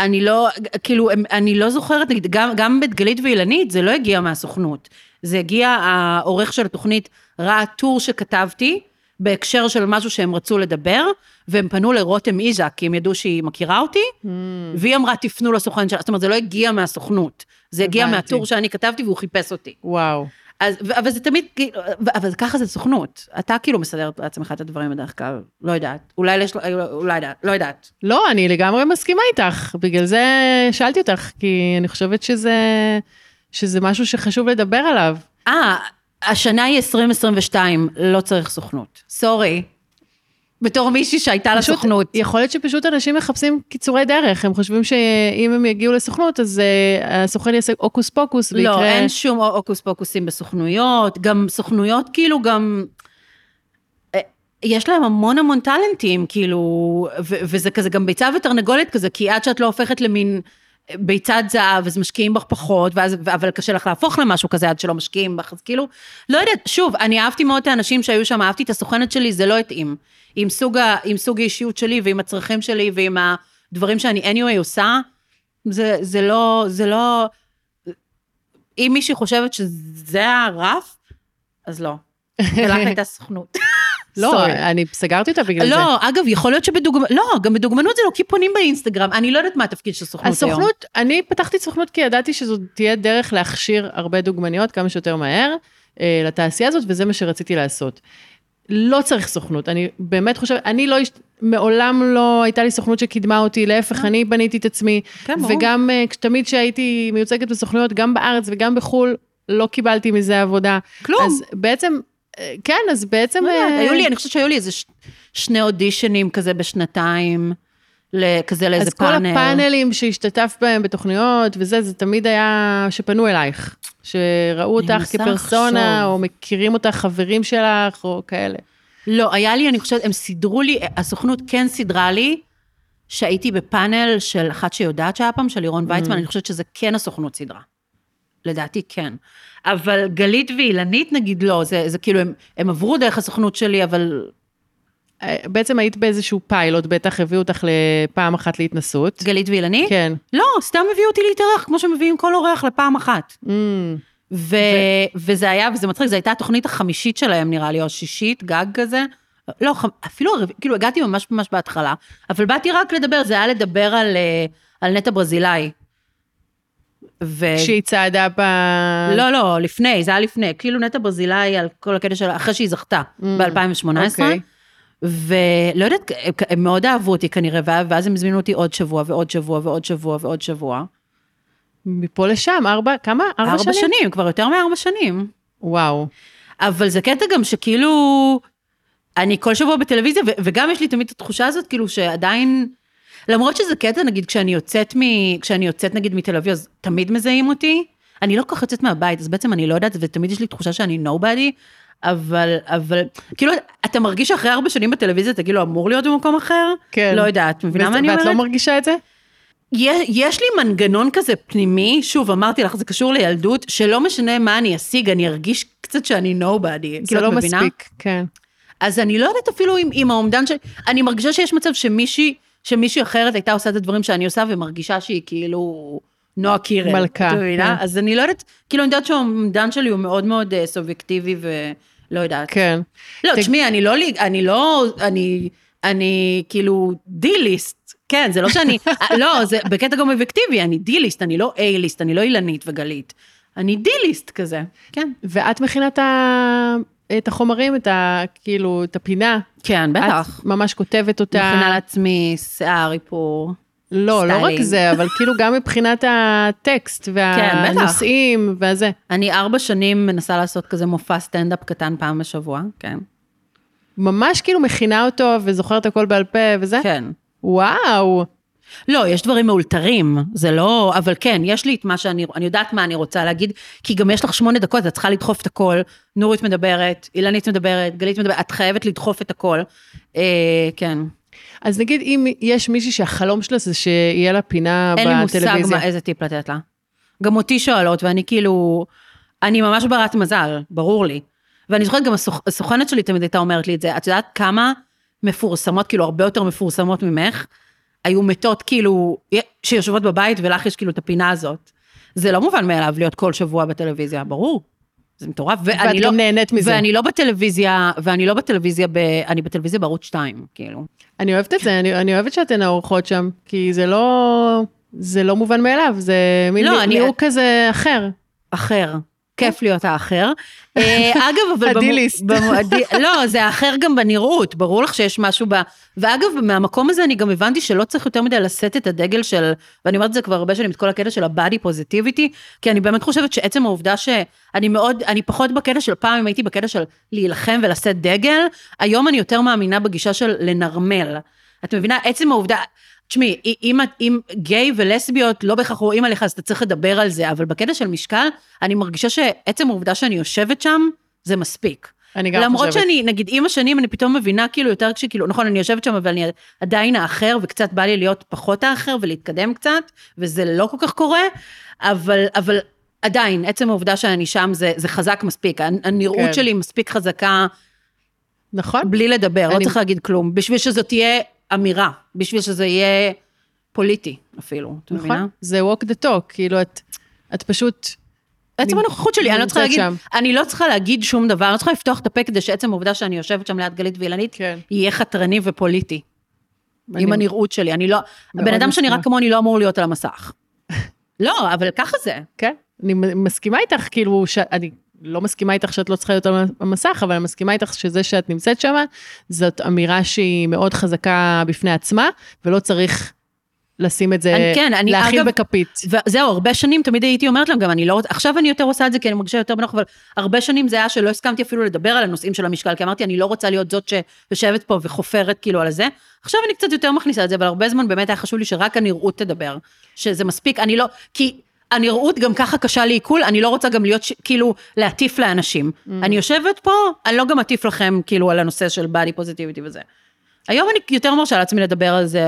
אני לא, כאילו, אני לא זוכרת, נגיד, גם, גם בדגלית ואילנית, זה לא הגיע מהסוכנות. זה הגיע, העורך של התוכנית ראה טור שכתבתי, בהקשר של משהו שהם רצו לדבר, והם פנו לרותם איזק, כי הם ידעו שהיא מכירה אותי, Mm. והיא אמרה, תפנו לסוכן שלה. זאת אומרת, זה לא הגיע מהסוכנות, זה הגיע. מהטור שאני כתבתי והוא חיפש אותי. וואו. אז, אבל זה תמיד, כאילו, אבל ככה זה סוכנות. אתה כאילו מסדר לעצמך את הדברים בדרך כלל, לא יודעת. אולי יש, אולי יודעת, לא יודעת. לא, אני לגמרי מסכימה איתך, בגלל זה שאלתי אותך, כי אני חושבת שזה, שזה משהו שחשוב לדבר עליו. אה, השנה היא 2022, לא צריך סוכנות. סורי. בתור מישהי שהייתה פשוט סוכנות. יכול להיות שפשוט אנשים מחפשים קיצורי דרך, הם חושבים שאם הם יגיעו לסוכנות, אז uh, הסוכן יעשה הוקוס פוקוס, ויקרה... לא, אין שום הוקוס פוקוסים בסוכנויות, גם סוכנויות כאילו גם... אה, יש להם המון המון טאלנטים, כאילו, ו- וזה כזה גם ביצה ותרנגולת כזה, כי עד שאת לא הופכת למין ביצת זהב, אז משקיעים בך פחות, ואז, אבל קשה לך להפוך למשהו כזה עד שלא משקיעים בך, אז כאילו, לא יודעת, שוב, אני אהבתי מאוד את האנשים שהיו שם, אהבתי את הסוכנת שלי, זה לא התאים. עם סוג, ה- עם סוג האישיות שלי, ועם הצרכים שלי, ועם הדברים שאני anyway עושה, זה, זה לא, זה לא, אם מישהי חושבת שזה הרף, אז לא. ולך הייתה סוכנות. לא. אני סגרתי אותה בגלל זה. לא, אגב, יכול להיות שבדוגמנות, לא, גם בדוגמנות זה לא, כי פונים באינסטגרם, אני לא יודעת מה התפקיד של סוכנות היום. הסוכנות, אני פתחתי סוכנות כי ידעתי שזו תהיה דרך להכשיר הרבה דוגמניות כמה שיותר מהר אה, לתעשייה הזאת, וזה מה שרציתי לעשות. לא צריך סוכנות, אני באמת חושבת, אני לא, מעולם לא הייתה לי סוכנות שקידמה אותי, להפך, אני בניתי את עצמי. כן, ברור. וגם אה, תמיד כשהייתי מיוצגת בסוכנויות, גם בארץ וגם בחו"ל, לא קיבלתי מזה עבודה. כלום. אז בעצם, אה, כן, אז בעצם... לא אה, היו לי, אני חושבת שהיו לי איזה שני אודישנים כזה בשנתיים, כזה לאיזה אז כל פאנל. הפאנלים שהשתתפת בהם בתוכניות וזה, זה תמיד היה שפנו אלייך. שראו אותך כפרסונה, לחשוב. או מכירים אותך חברים שלך, או כאלה. לא, היה לי, אני חושבת, הם סידרו לי, הסוכנות כן סידרה לי, שהייתי בפאנל של אחת שיודעת שהיה פעם, של לירון ויצמן, אני חושבת שזה כן הסוכנות סידרה. לדעתי כן. אבל גלית ואילנית נגיד לא, זה, זה כאילו, הם, הם עברו דרך הסוכנות שלי, אבל בעצם היית באיזשהו פיילוט, בטח הביאו אותך לפעם אחת להתנסות. גלית ואילנית? כן. לא, סתם הביאו אותי להתארח, כמו שמביאים כל אורח לפעם אחת. Mm, ו... וזה היה, וזה מצחיק, זו הייתה התוכנית החמישית שלהם נראה לי, או השישית, גג כזה. לא, ח- אפילו, כאילו הגעתי ממש ממש בהתחלה, אבל באתי רק לדבר, זה היה לדבר על, אה, על נטע ברזילאי. ו... כשהיא צעדה ב... לא, לא, לפני, זה היה לפני, כאילו נטע ברזילאי על כל הקטע שלה, אחרי שהיא זכתה, Mm, ב-2018. אוקיי. ולא יודעת, הם- מאוד אהבו אותי כנראה, ואז- הם הזמינו אותי עוד שבוע ועוד שבוע ועוד שבוע ועוד שבוע. מפה לשם, ארבע, כמה? ארבע, ארבע שנים, כבר יותר מארבע שנים. וואו. אבל זה קטע גם שכאילו, אני כל שבוע בטלוויזיה, ו- וגם יש לי תמיד את התחושה הזאת, כאילו שעדיין, למרות שזה קטע, נגיד, כשאני יוצאת, מ, כשאני יוצאת נגיד מתל אביב, אז תמיד מזהים אותי. אני לא כל כך יוצאת מהבית, אז בעצם אני לא יודעת, ותמיד יש לי תחושה שאני nobody, אבל, אבל, כאילו, אתה מרגיש שאחרי ארבע שנים בטלוויזיה, אתה כאילו אמור להיות במקום אחר? כן. לא יודעת, מבינה מה אני ואת אומרת? לא מרגישה את זה? יש, יש לי מנגנון כזה פנימי, שוב, אמרתי לך, זה קשור לילדות, שלא משנה מה אני אשיג, אני ארגיש קצת שאני nobody. זה כאילו, את לא מבינה? מספיק, כן. אז אני לא יודעת אפילו עם, עם האומדן של... אני מרגישה שיש מצב שמישהי, שמישהי אחרת הייתה עושה את הדברים שאני עושה, ומרגישה שהיא כאילו נועה קירל. מלכה, את מבינה? כן. אז אני לא יודעת, כאילו, אני יודעת שהאומדן שלי הוא מאוד מאוד אה, סובייקטיבי, ולא יודעת. כן. לא, תשמעי, אני לא, אני לא, אני, אני כאילו D-list, כן, זה לא שאני, לא, זה בקטע גם אובייקטיבי, אני D-list, אני לא A-list, אני לא אילנית וגלית. אני D-list כזה, כן. ואת מכינה את ה- את החומרים, את ה... כאילו, את הפינה. כן, בטח. את ממש כותבת אותה. מכינה לעצמי שיער, איפור. לא, לא רק סטיילינג. זה, אבל כאילו גם מבחינת הטקסט כן, והנושאים והזה. אני ארבע שנים מנסה לעשות כזה מופע סטנדאפ קטן פעם בשבוע, כן. ממש כאילו מכינה אותו וזוכרת הכל בעל פה וזה? כן. וואו. לא, יש דברים מאולתרים, זה לא, אבל כן, יש לי את מה שאני, אני יודעת מה אני רוצה להגיד, כי גם יש לך שמונה דקות, את צריכה לדחוף את הכל, נורית מדברת, אילנית מדברת, גלית מדברת, את חייבת לדחוף את הכל, אה, כן. אז נגיד אם יש מישהי שהחלום שלה זה שיהיה לה פינה אין לי מושג בטלוויזיה. מה, איזה טיפ לתת לה. גם אותי שואלות, ואני כאילו, אני ממש ברת מזל, ברור לי. ואני זוכרת גם הסוכ- הסוכנת שלי תמיד הייתה אומרת לי את זה, את יודעת כמה מפורסמות, כאילו הרבה יותר מפורסמות ממך, היו מתות כאילו, שיושבות בבית ולך יש כאילו את הפינה הזאת. זה לא מובן מאליו להיות כל שבוע בטלוויזיה, ברור. זה מטורף. ואת ואני גם לא, נהנית מזה. ואני לא בטלוויזיה, ואני לא בטלוויזיה, ב, אני בטלוויזיה בערוץ 2, כאילו. אני אוהבת את זה, אני, אני אוהבת שאתן האורחות שם, כי זה לא, זה לא מובן מאליו, זה מין לא, אני- כזה אחר. אחר. כיף להיות האחר. אה, אגב, אבל... הדיליסט. לא, זה האחר גם בנראות, ברור לך שיש משהו ב... ואגב, מהמקום הזה אני גם הבנתי שלא צריך יותר מדי לשאת את הדגל של, ואני אומרת את זה כבר הרבה שנים, את כל הקטע של ה-body positivity, כי אני באמת חושבת שעצם העובדה שאני מאוד, אני פחות בקטע של פעם, אם הייתי בקטע של להילחם ולשאת דגל, היום אני יותר מאמינה בגישה של לנרמל. את מבינה? עצם העובדה... תשמעי, אם, אם גיי ולסביות לא בהכרח רואים עליך, אז אתה צריך לדבר על זה, אבל בקטע של משקל, אני מרגישה שעצם העובדה שאני יושבת שם, זה מספיק. אני גם למרות חושבת. שאני, נגיד, עם השנים, אני פתאום מבינה, כאילו, יותר כשכאילו, נכון, אני יושבת שם, אבל אני עדיין האחר, וקצת בא לי להיות פחות האחר ולהתקדם קצת, וזה לא כל כך קורה, אבל, אבל עדיין, עצם העובדה שאני שם, זה, זה חזק מספיק. הנראות כן. שלי מספיק חזקה, נכון? בלי לדבר, לא אני- צריך להגיד כלום, בשביל שזאת תהיה אמירה, בשביל שזה יהיה פוליטי אפילו, את מבינה? נכון? זה walk the talk, כאילו את, את פשוט, עצם אני- הנוכחות שלי, אני לא צריכה להגיד, שם. אני לא צריכה להגיד שום דבר, אני לא צריכה לפתוח את הפה כדי שעצם העובדה שאני יושבת שם ליד גלית ואילנית, כן. יהיה חתרני ופוליטי. אני- עם הנראות שלי, אני לא, הבן אדם שנראה. כמוני לא אמור להיות על המסך. לא, אבל ככה זה. כן, אני מסכימה איתך, כאילו, ש... לא מסכימה איתך שאת לא צריכה להיות על המסך, אבל אני מסכימה איתך שזה שאת נמצאת שם, זאת אמירה שהיא מאוד חזקה בפני עצמה, ולא צריך לשים את זה, אני- כן, אני, להאכיל אגב- בכפית. וזהו, הרבה שנים תמיד הייתי אומרת להם, גם אני לא רוצה, עכשיו אני יותר עושה את זה כי אני מרגישה יותר בנוח, אבל הרבה שנים זה היה שלא הסכמתי אפילו לדבר על הנושאים של המשקל, כי אמרתי, אני לא רוצה להיות זאת שיושבת פה וחופרת כאילו על זה. עכשיו אני קצת יותר מכניסה את זה, אבל הרבה זמן באמת היה חשוב לי שרק הנראות תדבר, שזה מספיק, אני לא, כי הנראות גם ככה קשה לעיכול, אני לא רוצה גם להיות, ש- כאילו, להטיף לאנשים. Mm. אני יושבת פה, אני לא גם אטיף לכם, כאילו, על הנושא של body positivity וזה. היום אני יותר מרשה לעצמי לדבר על זה,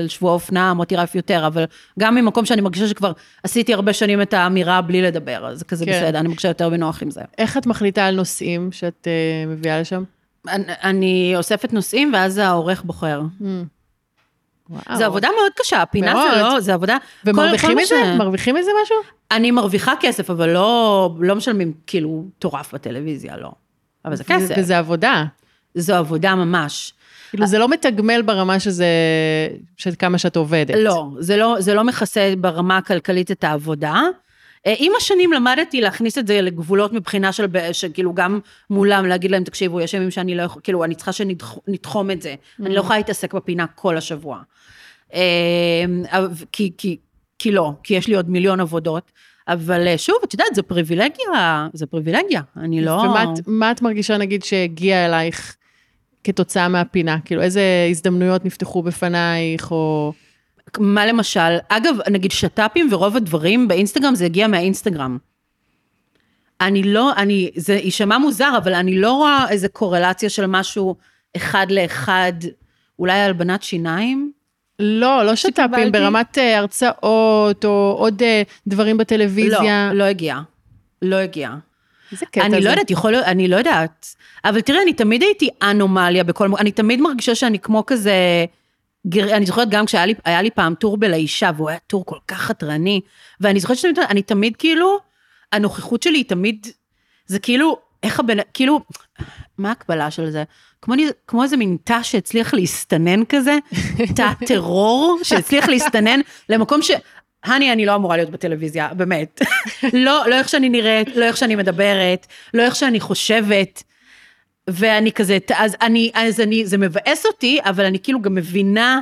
על שבוע אופנה, מוטי רייף יותר, אבל גם ממקום שאני מרגישה שכבר עשיתי הרבה שנים את האמירה בלי לדבר, אז זה כזה כן. בסדר, אני מרגישה יותר בנוח עם זה. איך את מחליטה על נושאים שאת uh, מביאה לשם? אני, אני אוספת נושאים, ואז העורך בוחר. וואו. זו עבודה מאוד קשה, הפינה מאוד. זה לא, זה עבודה... ומרוויחים מזה? ש- מרוויחים מזה משהו? אני מרוויחה כסף, אבל לא, לא משלמים כאילו מטורף בטלוויזיה, לא. אבל זה כסף, וזה עבודה. זו עבודה ממש. כאילו, זה לא מתגמל ברמה שזה, של כמה שאת עובדת. לא, זה לא, זה לא מכסה ברמה הכלכלית את העבודה. אה, עם השנים למדתי להכניס את זה לגבולות מבחינה של, שכאילו גם מולם, להגיד להם, תקשיבו, יש ימים שאני לא יכול, כאילו, אני צריכה שנתחום את זה. אני לא יכולה להתעסק בפינה כל השבוע. אבל- כי, כי, כי לא, כי יש לי עוד מיליון עבודות. אבל אה, שוב, את יודעת, זו פריבילגיה, זו פריבילגיה, אני לא... ומה את, מה את מרגישה, נגיד, שהגיע אלייך כתוצאה מהפינה? כאילו, איזה הזדמנויות נפתחו בפנייך, או... מה למשל? אגב, נגיד שת"פים ורוב הדברים באינסטגרם, זה הגיע מהאינסטגרם. אני לא, אני, זה יישמע מוזר, אבל אני לא רואה איזה קורלציה של משהו אחד לאחד, אולי הלבנת שיניים? לא, לא שת"פים? ברמת אה, הרצאות, או עוד אה, דברים בטלוויזיה. לא, לא הגיע. לא הגיע. איזה קטע אני זה. לא יודעת, יכול להיות, אני לא יודעת. אבל תראה, אני תמיד הייתי אנומליה בכל אני תמיד מרגישה שאני כמו כזה... גר... אני זוכרת גם כשהיה לי, לי פעם טור בלאישה, והוא היה טור כל כך חתרני, ואני זוכרת שאני אני תמיד כאילו, הנוכחות שלי היא תמיד, זה כאילו, איך הבן, כאילו, מה ההקבלה של זה? כמו, כמו איזה מין תא שהצליח להסתנן כזה, תא טרור שהצליח להסתנן למקום ש... הני, אני לא אמורה להיות בטלוויזיה, באמת. לא, לא איך שאני נראית, לא איך שאני מדברת, לא איך שאני חושבת. ואני כזה, אז אני, אז אני, זה מבאס אותי, אבל אני כאילו גם מבינה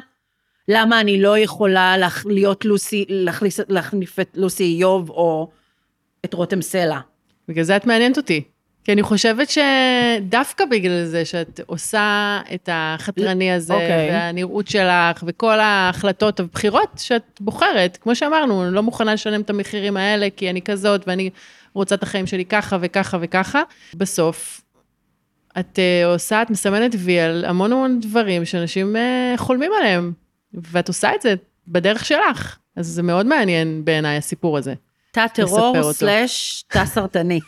למה אני לא יכולה להיות לוסי, להכניס, להחליף את לוסי איוב או את רותם סלע. בגלל זה את מעניינת אותי. כי אני חושבת שדווקא בגלל זה שאת עושה את החתרני הזה, אוקיי. והנראות שלך, וכל ההחלטות הבחירות שאת בוחרת, כמו שאמרנו, אני לא מוכנה לשלם את המחירים האלה, כי אני כזאת, ואני רוצה את החיים שלי ככה וככה וככה. בסוף, את uh, עושה, את מסמנת וי על המון המון דברים שאנשים uh, חולמים עליהם, ואת עושה את זה בדרך שלך. אז זה מאוד מעניין בעיניי, הסיפור הזה. תא טרור. סלאש תא סרטני.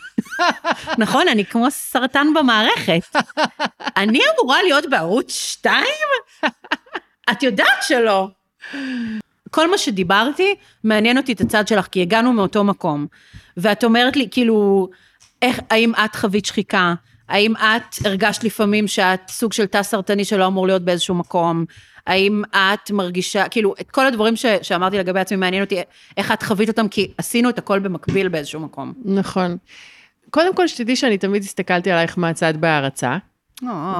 נכון, אני כמו סרטן במערכת. אני אמורה להיות בערוץ 2? את יודעת שלא. כל מה שדיברתי, מעניין אותי את הצד שלך, כי הגענו מאותו מקום. ואת אומרת לי, כאילו, איך, האם את חווית שחיקה? האם את הרגשת לפעמים שאת סוג של תא סרטני שלא אמור להיות באיזשהו מקום? האם את מרגישה, כאילו, את כל הדברים ש, שאמרתי לגבי עצמי, מעניין אותי איך את חווית אותם, כי עשינו את הכל במקביל באיזשהו מקום. נכון. קודם כל, שתדעי שאני תמיד הסתכלתי עלייך מהצד בהערצה.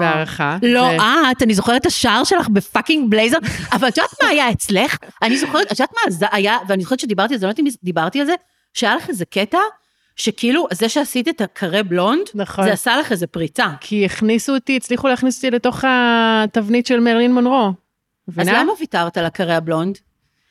והערכה. לא את, אני זוכרת את השער שלך בפאקינג בלייזר, אבל את יודעת מה היה אצלך? אני זוכרת, את יודעת מה זה היה, ואני זוכרת שדיברתי על זה, לא יודעת אם דיברתי על זה, שהיה לך איזה קטע, שכאילו, זה שעשית את הקרה בלונד, נכון. זה עשה לך איזה פריצה. כי הכניסו אותי, הצליחו להכניס אותי לתוך התבנית של מרלין מונרו. אז? למה ויתרת על הקרה הבלונד?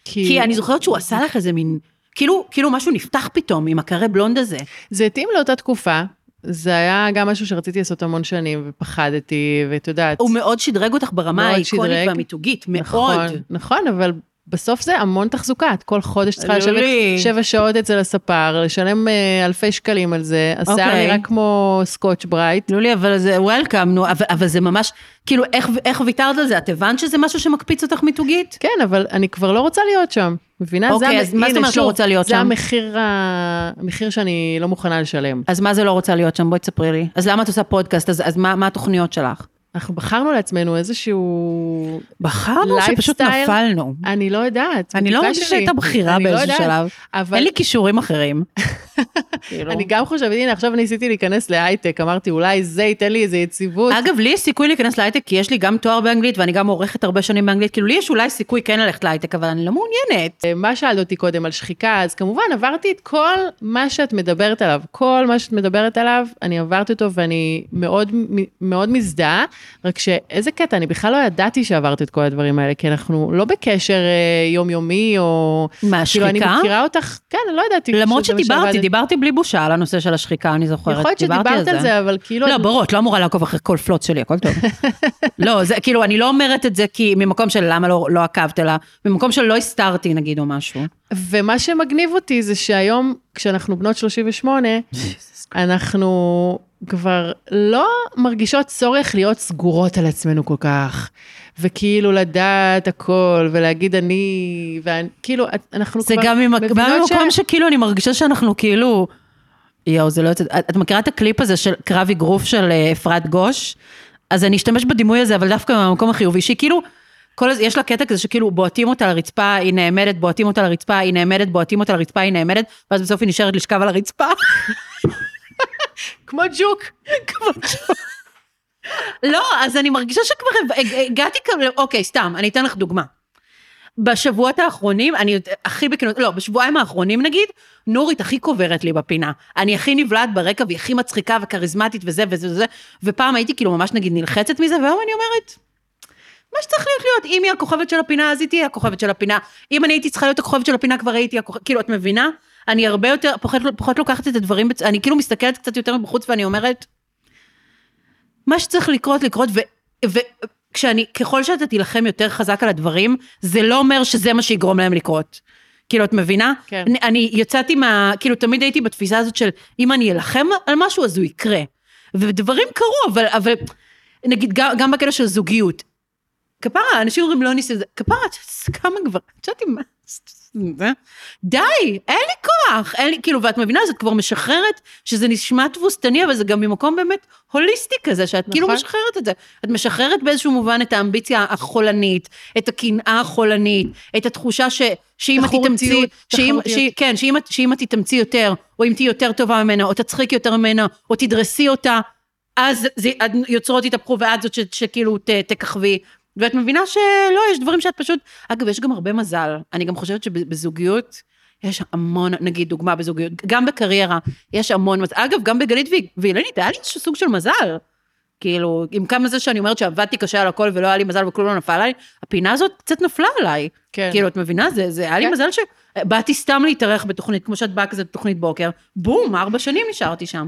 כי אני זוכרת שהוא עשה לך איזה מין, כאילו, כאילו משהו נפתח פתאום עם הקרה בלונד הזה. זה התאים לאותה תקופה. זה היה גם משהו שרציתי לעשות המון שנים, ופחדתי, ואת יודעת. הוא מאוד שדרג אותך ברמה האיקונית שדרג. והמיתוגית, מאוד. נכון, נכון, אבל בסוף זה המון תחזוקה. את כל חודש צריכה לשבת. שבע שעות אצל הספר, לשלם אה, אלפי שקלים על זה. השיער אוקיי. נראה כמו סקוטש ברייט. לולי, אבל זה וולקאם, נו, אבל, אבל זה ממש, כאילו, איך, איך ויתרת על זה? את הבנת שזה משהו שמקפיץ אותך מיתוגית? כן, אבל אני כבר לא רוצה להיות שם. מבינה? זה אוקיי, אז מה זאת אומרת לא רוצה להיות זה שם? המחיר, ה... המחיר שאני לא מוכנה לשלם. אז מה זה לא רוצה להיות שם? בואי תספרי לי. אז למה את עושה פודקאסט? אז, אז מה, מה התוכניות שלך? אנחנו בחרנו לעצמנו איזשהו... בחרנו שפשוט לייפסטייל? נפלנו. אני לא יודעת. אני לא שלי. שהייתה בחירה לא באיזשהו יודעת, שלב. אבל אין לי כישורים אחרים. כאילו. אני גם חושבת, הנה, עכשיו ניסיתי להיכנס להייטק, אמרתי, אולי זה ייתן לי איזה יציבות. אגב, לי יש סיכוי להיכנס להייטק, כי יש לי גם תואר באנגלית ואני גם עורכת הרבה שנים באנגלית, כאילו לי יש אולי סיכוי כן ללכת להייטק, אבל אני לא מעוניינת. מה שאלת אותי קודם על שחיקה, אז כמובן עברתי את כל מה שאת מדברת עליו, כל מה שאת מדברת עליו, אני עברתי אותו ואני מאוד, מאוד מזדהה, רק שאיזה קטע, אני בכלל לא ידעתי שעברת את כל הדברים האלה, כי אנחנו לא בקשר אה, יומיומי, או... מה, כאילו, אני שחיקה? מכירה אותך, כן, אני לא ידעתי. למרות שדיברתי, שעבדת. דיברתי בלי בושה על הנושא של השחיקה, אני זוכרת. יכול להיות שדיברת על זה, אבל כאילו... לא, ברור, את לא אמורה לעקוב אחרי כל פלוץ שלי, הכל טוב. לא, זה כאילו, אני לא אומרת את זה כי ממקום של למה לא, לא עקבת, אלא ממקום של לא הסתרתי נגיד או משהו. ומה שמגניב אותי זה שהיום, כשאנחנו בנות 38, אנחנו כבר לא מרגישות צורך להיות סגורות על עצמנו כל כך, וכאילו לדעת הכל, ולהגיד אני, וכאילו, אנחנו זה כבר גם מבינות בא ממקום ש- שכאילו אני מרגישה שאנחנו כאילו, יואו, זה לא יוצא, את את מכירה את הקליפ הזה של קרב אגרוף של אה, אפרת גוש? אז אני אשתמש בדימוי הזה, אבל דווקא מהמקום החיובי, שהיא כאילו, כל הז... יש לה קטע כזה שכאילו בועטים אותה לרצפה, היא נעמדת, בועטים אותה לרצפה, היא נעמדת, בועטים אותה לרצפה, היא נעמדת, ואז בסוף היא נשארת לשכב על הרצפה. כמו ג'וק. לא, אז אני מרגישה שכבר הג- הגעתי כאן, אוקיי, סתם, אני אתן לך דוגמה. בשבועות האחרונים, אני הכי בכנות, לא, בשבועיים האחרונים נגיד, נורית הכי קוברת לי בפינה. אני הכי נבלעת ברקע והיא הכי מצחיקה וכריזמטית וזה וזה וזה, ופעם הייתי כאילו ממש נגיד נלחצת מזה, והיום אני אומרת, מה שצריך להיות להיות, אם היא הכוכבת של הפינה, אז היא תהיה הכוכבת של הפינה. אם אני הייתי צריכה להיות הכוכבת של הפינה, כבר הייתי הכוכבת, כאילו, את מבינה? אני הרבה יותר, פחות, פחות לוקחת את הדברים, אני כאילו מסתכלת קצת יותר מבחוץ ואני אומרת, מה שצריך לקרות, לקרות, ו- וכשאני, ככל שאתה תילחם יותר חזק על הדברים, זה לא אומר שזה מה שיגרום להם לקרות. כאילו, את מבינה? כן. אני, אני יצאתי מה, כאילו, תמיד הייתי בתפיסה הזאת של, אם אני אלחם על משהו, אז הוא יקרה. ודברים קרו, אבל, אבל נגיד, גם, גם בקטע של זוגיות. כפרה, אנשים אומרים, לא ניסי, כפרה, את יודעת כמה כבר, את יודעת מה, זה? די, אין לי כוח, אין לי, כאילו, ואת מבינה, אז את כבר משחררת, שזה נשמע תבוסתני, אבל זה גם ממקום באמת הוליסטי כזה, שאת כאילו נכון. משחררת את זה. את משחררת באיזשהו מובן את האמביציה החולנית, את הקנאה החולנית, את התחושה ש, שאם את תתאמצי, שאם, תחרותיות. ש, כן, שאם, שאם את תתאמצי יותר, או אם תהיי יותר טובה ממנה, או תצחיקי יותר ממנה, או תדרסי אותה, אז זה, יוצרות יתהפכו ואת זאת ש, שכאילו ת, תככבי. ואת מבינה שלא, יש דברים שאת פשוט... אגב, יש גם הרבה מזל. אני גם חושבת שבזוגיות, יש המון, נגיד דוגמה בזוגיות, גם בקריירה, יש המון מזל. אגב, גם בגלית ו- ואילנית, היה לי איזשהו סוג של מזל. כאילו, עם כמה זה שאני אומרת שעבדתי קשה על הכל ולא היה לי מזל וכלום לא נפל עליי, הפינה הזאת קצת נפלה עליי. כן. כאילו, את מבינה? זה, זה היה לי כן. מזל שבאתי סתם להתארח בתוכנית, כמו שאת באה כזה בתוכנית בוקר, בום, ארבע שנים נשארתי שם.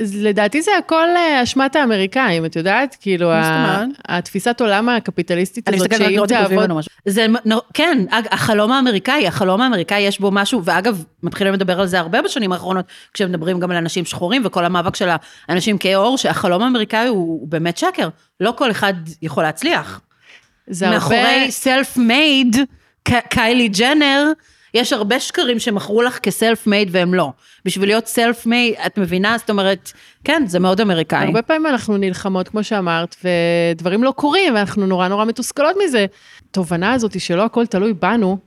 לדעתי זה הכל אה, אשמת האמריקאים, את יודעת? כאילו, ה-? התפיסת עולם הקפיטליסטית הזאת, שאם תעבוד... זה, כן, החלום האמריקאי, החלום האמריקאי יש בו משהו, ואגב, מתחילים לדבר על זה הרבה בשנים האחרונות, כשמדברים גם על אנשים שחורים וכל המאבק של האנשים כהי עור, שהחלום האמריקאי הוא, הוא באמת שקר. לא כל אחד יכול להצליח. זה הרבה... מאחורי סלף מייד, קיילי ג'נר, יש הרבה שקרים שמכרו לך כסלף מייד והם לא. בשביל להיות סלף מייד, את מבינה? זאת אומרת, כן, זה מאוד אמריקאי. הרבה פעמים אנחנו נלחמות, כמו שאמרת, ודברים לא קורים, ואנחנו נורא נורא מתוסכלות מזה. התובנה הזאת שלא הכל תלוי בנו,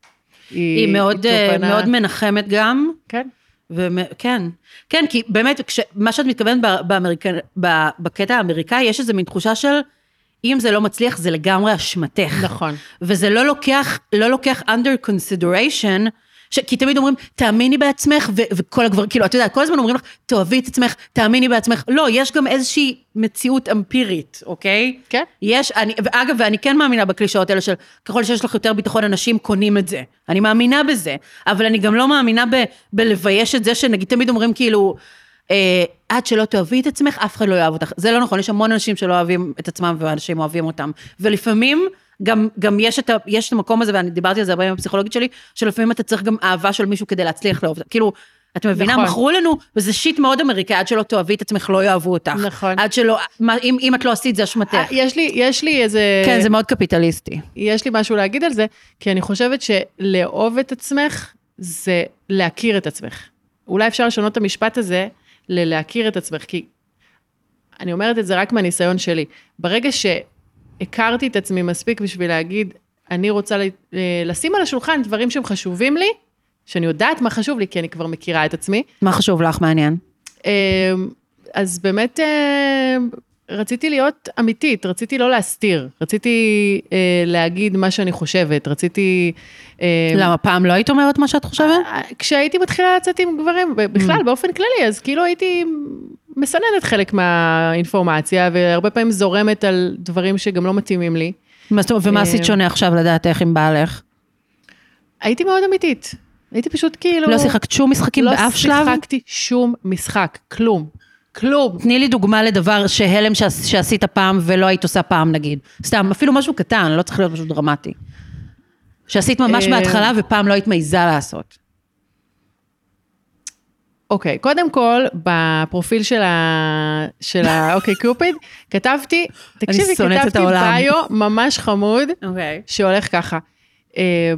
היא, היא מאוד, אה, תובנה... מאוד מנחמת גם. כן. וכן, כן, כי באמת, כש, מה שאת מתכוונת באמריקה, בקטע האמריקאי, יש איזה מין תחושה של, אם זה לא מצליח, זה לגמרי אשמתך. נכון. וזה לא לוקח, לא לוקח under consideration, ש... כי תמיד אומרים, תאמיני בעצמך, ו- וכל הגברים, כאילו, את יודעת, כל הזמן אומרים לך, תאהבי את עצמך, תאמיני בעצמך. לא, יש גם איזושהי מציאות אמפירית, אוקיי? כן. יש, אני, ואגב, ואני כן מאמינה בקלישאות האלה של, ככל שיש לך יותר ביטחון, אנשים קונים את זה. אני מאמינה בזה, אבל אני גם לא מאמינה ב- בלבייש את זה, שנגיד, תמיד אומרים כאילו, עד שלא תאהבי את עצמך, אף אחד לא יאהב אותך. זה לא נכון, יש המון אנשים שלא אוהבים את עצמם, ואנשים אוהבים אותם. ולפעמים, גם, גם יש, את ה, יש את המקום הזה, ואני דיברתי על זה הרבה עם הפסיכולוגית שלי, שלפעמים אתה צריך גם אהבה של מישהו כדי להצליח לאהוב. כאילו, את מבינה, נכון. מכרו לנו, וזה שיט מאוד אמריקאי, עד שלא תאהבי את עצמך, לא יאהבו אותך. נכון. עד שלא, אם, אם את לא עשית, זה אשמתך. אה, יש לי, יש לי איזה... כן, זה מאוד קפיטליסטי. יש לי משהו להגיד על זה, כי אני חושבת שלאהוב את עצמך זה להכיר את עצמך. אולי אפשר לשנות את המשפט הזה ללהכיר את עצמך, כי אני אומרת את זה רק מהניסיון שלי. ברגע שהכרתי את עצמי מספיק בשביל להגיד, אני רוצה אה, לשים על השולחן דברים שהם חשובים לי, שאני יודעת מה חשוב לי, כי אני כבר מכירה את עצמי, מה חשוב לך, מעניין? אמ, אז באמת אמ, רציתי להיות אמיתית, רציתי לא להסתיר, רציתי אה, להגיד מה שאני חושבת, רציתי... אה, למה, פעם לא היית אומרת מה שאת חושבת? כשהייתי מתחילה לצאת עם גברים, בכלל, באופן כללי, אז כאילו הייתי מסננת חלק מהאינפורמציה, והרבה פעמים זורמת על דברים שגם לא מתאימים לי. ומה אה, עשית שונה עכשיו לדעת איך עם בעלך? הייתי מאוד אמיתית. הייתי פשוט כאילו... לא שיחקת שום משחקים באף שלב? לא שיחקתי שום משחק, כלום. כלום. תני לי דוגמה לדבר שהלם שעש- שעשית פעם ולא היית עושה פעם נגיד. סתם, אפילו משהו קטן, לא צריך להיות משהו דרמטי. שעשית ממש אה, מההתחלה ופעם לא היית מעיזה לעשות. אוקיי, קודם כל, בפרופיל של ה... של ה... אוקיי, קיופיד, כתבתי, תקשיבי, כתבתי. ביו ממש חמוד, אוקיי. שהולך ככה. אה,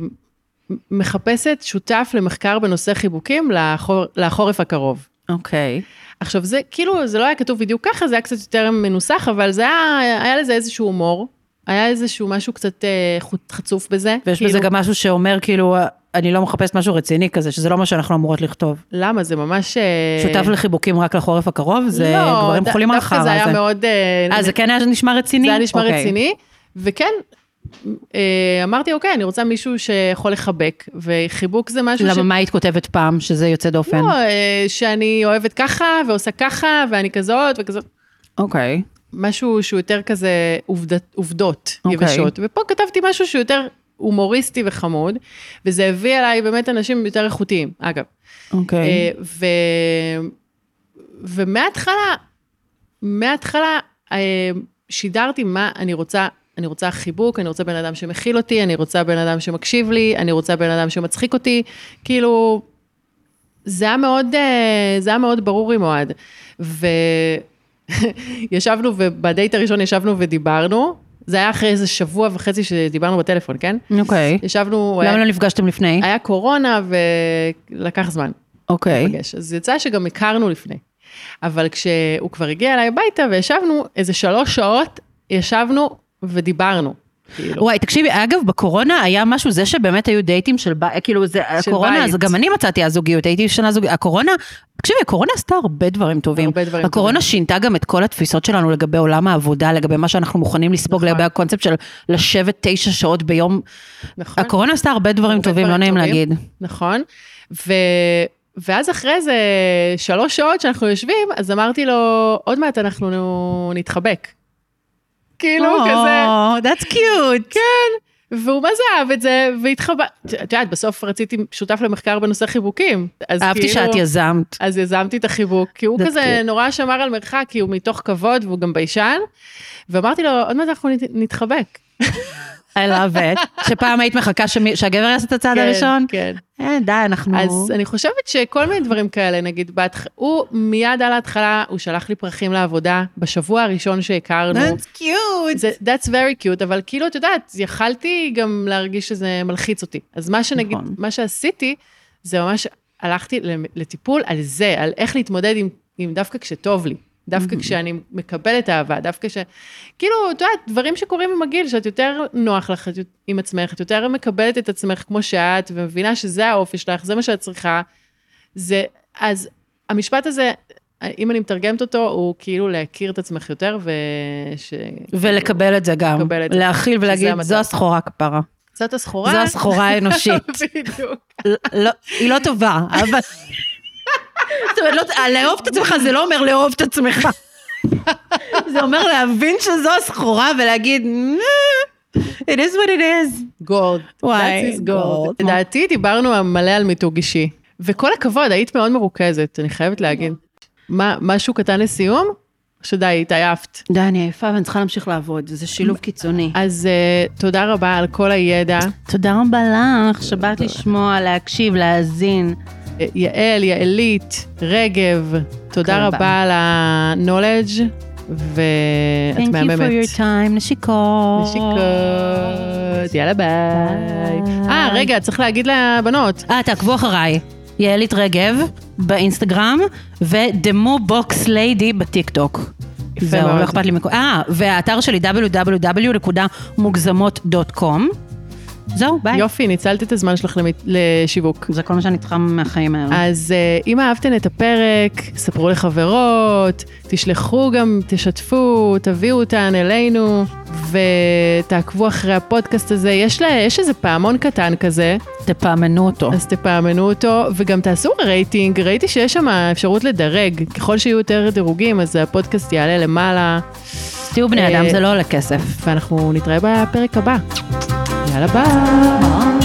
מחפשת שותף למחקר בנושא חיבוקים לחור, לחורף הקרוב. אוקיי. עכשיו זה כאילו, זה לא היה כתוב בדיוק ככה, זה היה קצת יותר מנוסח, אבל זה היה, היה לזה איזשהו הומור, היה איזשהו משהו קצת אה, חצוף בזה. ויש כאילו, בזה גם משהו שאומר כאילו, אני לא מחפשת משהו רציני כזה, שזה לא מה שאנחנו אמורות לכתוב. למה? זה ממש... אה, שותף לחיבוקים רק לחורף הקרוב, זה לא, גברים ד- חולים על דווקא חרא זה היה הזה. מאוד... אה, אה, זה כן היה נשמע רציני? זה היה נשמע אוקיי. רציני, וכן, אה, אמרתי, אוקיי, אני רוצה מישהו שיכול לחבק, וחיבוק זה משהו למה, מה היית כותבת פעם שזה יוצא דופן? לא, אה, שאני אוהבת ככה, ועושה ככה, ואני כזאת וכזאת. אוקיי. משהו שהוא יותר כזה עובדת, עובדות אוקיי. יבשות. ופה כתבתי משהו שהוא יותר הומוריסטי וחמוד, וזה הביא אליי באמת אנשים יותר איכותיים, אגב. אוקיי. אה, ו... ומההתחלה, מההתחלה אה, שידרתי מה אני רוצה, אני רוצה חיבוק, אני רוצה בן אדם שמכיל אותי, אני רוצה בן אדם שמקשיב לי, אני רוצה בן אדם שמצחיק אותי, כאילו, זה היה מאוד, אה, זה היה מאוד ברור עם אוהד. וישבנו, ובדייט הראשון ישבנו ודיברנו, זה היה אחרי איזה שבוע וחצי שדיברנו בטלפון, כן? אוקיי. ישבנו, למה היה, לא נפגשתם לפני? היה קורונה ולקח זמן. אוקיי. להיפגש. אז יצא שגם הכרנו לפני. אבל כשהוא כבר הגיע אליי הביתה וישבנו, איזה שלוש שעות ישבנו ודיברנו. כאילו. וואי, תקשיבי, אגב, בקורונה היה משהו, זה שבאמת היו דייטים של בית, כאילו, זה, של הקורונה, בית. אז גם אני מצאתי אז זוגיות, הייתי שנה זוגיות, הקורונה, תקשיבי, הקורונה עשתה הרבה דברים טובים. הרבה דברים הקורונה טובים. שינתה גם את כל התפיסות שלנו לגבי עולם העבודה, לגבי מה שאנחנו מוכנים לספוג, נכון. לגבי הקונספט של לשבת תשע שעות ביום. נכון? הקורונה עשתה הרבה דברים הרבה טובים, לא דברים נעים טובים. להגיד. נכון. ו... ואז אחרי איזה שלוש שעות שאנחנו יושבים, אז אמרתי לו, עוד מעט אנחנו נתחבק. כאילו, כזה. Oh, that's cute. כן. והוא מה זה אהב את זה, והתחבא... את יודעת, בסוף רציתי שותף למחקר בנושא חיבוקים. אהבתי כאילו- שאת יזמת. אז יזמתי את החיבוק, כי הוא כזה cute. נורא שמר על מרחק, כי הוא מתוך כבוד והוא גם ביישן. ואמרתי לו, עוד מעט אנחנו נת- נתחבק. I love it. שפעם היית מחכה שמי- שהגבר יעשה את הצעד כן, הראשון? כן. אה, די, אנחנו... אז אני חושבת שכל מיני דברים כאלה, נגיד, בהתח... הוא מיד על ההתחלה, הוא שלח לי פרחים לעבודה, בשבוע הראשון שהכרנו. That's cute. זה, that's very cute, אבל כאילו, את יודעת, יכלתי גם להרגיש שזה מלחיץ אותי. אז מה שנגיד, נכון. מה שעשיתי, זה ממש, הלכתי לטיפול על זה, על איך להתמודד עם, עם דווקא כשטוב לי. דווקא Mm-hmm. כשאני מקבלת אהבה, דווקא ש... כאילו, את יודעת, דברים שקורים עם הגיל, שאת יותר נוח לך עם עצמך, את יותר מקבלת את עצמך כמו שאת, ומבינה שזה האופי שלך, זה מה שאת צריכה. זה, אז המשפט הזה, אם אני מתרגמת אותו, הוא כאילו להכיר את עצמך יותר, וש... ולקבל את זה גם. לקבל את זה. להכיל ולהגיד. זו הסחורה כפרה. זאת הסחורה. זו הסחורה האנושית. בדיוק. לא, היא לא טובה, אבל... זאת אומרת, לא- לאהוב את עצמך זה לא אומר לאהוב את עצמך. זה אומר להבין שזו הסחורה ולהגיד, "אה, it is what it is. גולד. וואי, That is גולד. gold. לדעתי דיברנו מלא על מיתוג אישי. וכל הכבוד, היית מאוד מרוכזת, אני חייבת להגיד. מה, משהו קטן לסיום? שדי, התעייפת. די, אני עייפה ואני צריכה להמשיך לעבוד, זה שילוב קיצוני. אז uh, תודה רבה על כל הידע. תודה רבה לך, שבאת לשמוע, להקשיב, להאזין. יעל, יעלית, רגב, תודה רבה. על ה-knowledge, ואת Thank you for מהממת. your time, נשיקות. נשיקות, יאללה ביי. אה, רגע, צריך להגיד לבנות. אה, תעקבו אחריי. יעלית רגב באינסטגרם, ודמו בוקס ליידי בטיקטוק. זהו, מאוד. לא אכפת לי מכל... אה, והאתר שלי www.מוגזמות.com. זהו, ביי. יופי, ניצלת את הזמן שלך לשיווק. זה כל מה שאני צריכה מהחיים האלה. אז אה, אם אהבתן את הפרק, ספרו לחברות, תשלחו גם, תשתפו, תביאו אותן אלינו, ותעקבו אחרי הפודקאסט הזה. יש, לה, יש איזה פעמון קטן כזה, תפעמנו אותו. אז תפעמנו אותו, וגם תעשו רייטינג, ראיתי שיש שם אפשרות לדרג. ככל שיהיו יותר דירוגים, אז הפודקאסט יעלה למעלה, תהיו בני אה, אדם, זה לא עולה כסף. ואנחנו נתראה בפרק הבא. יאללה ביי. ביי.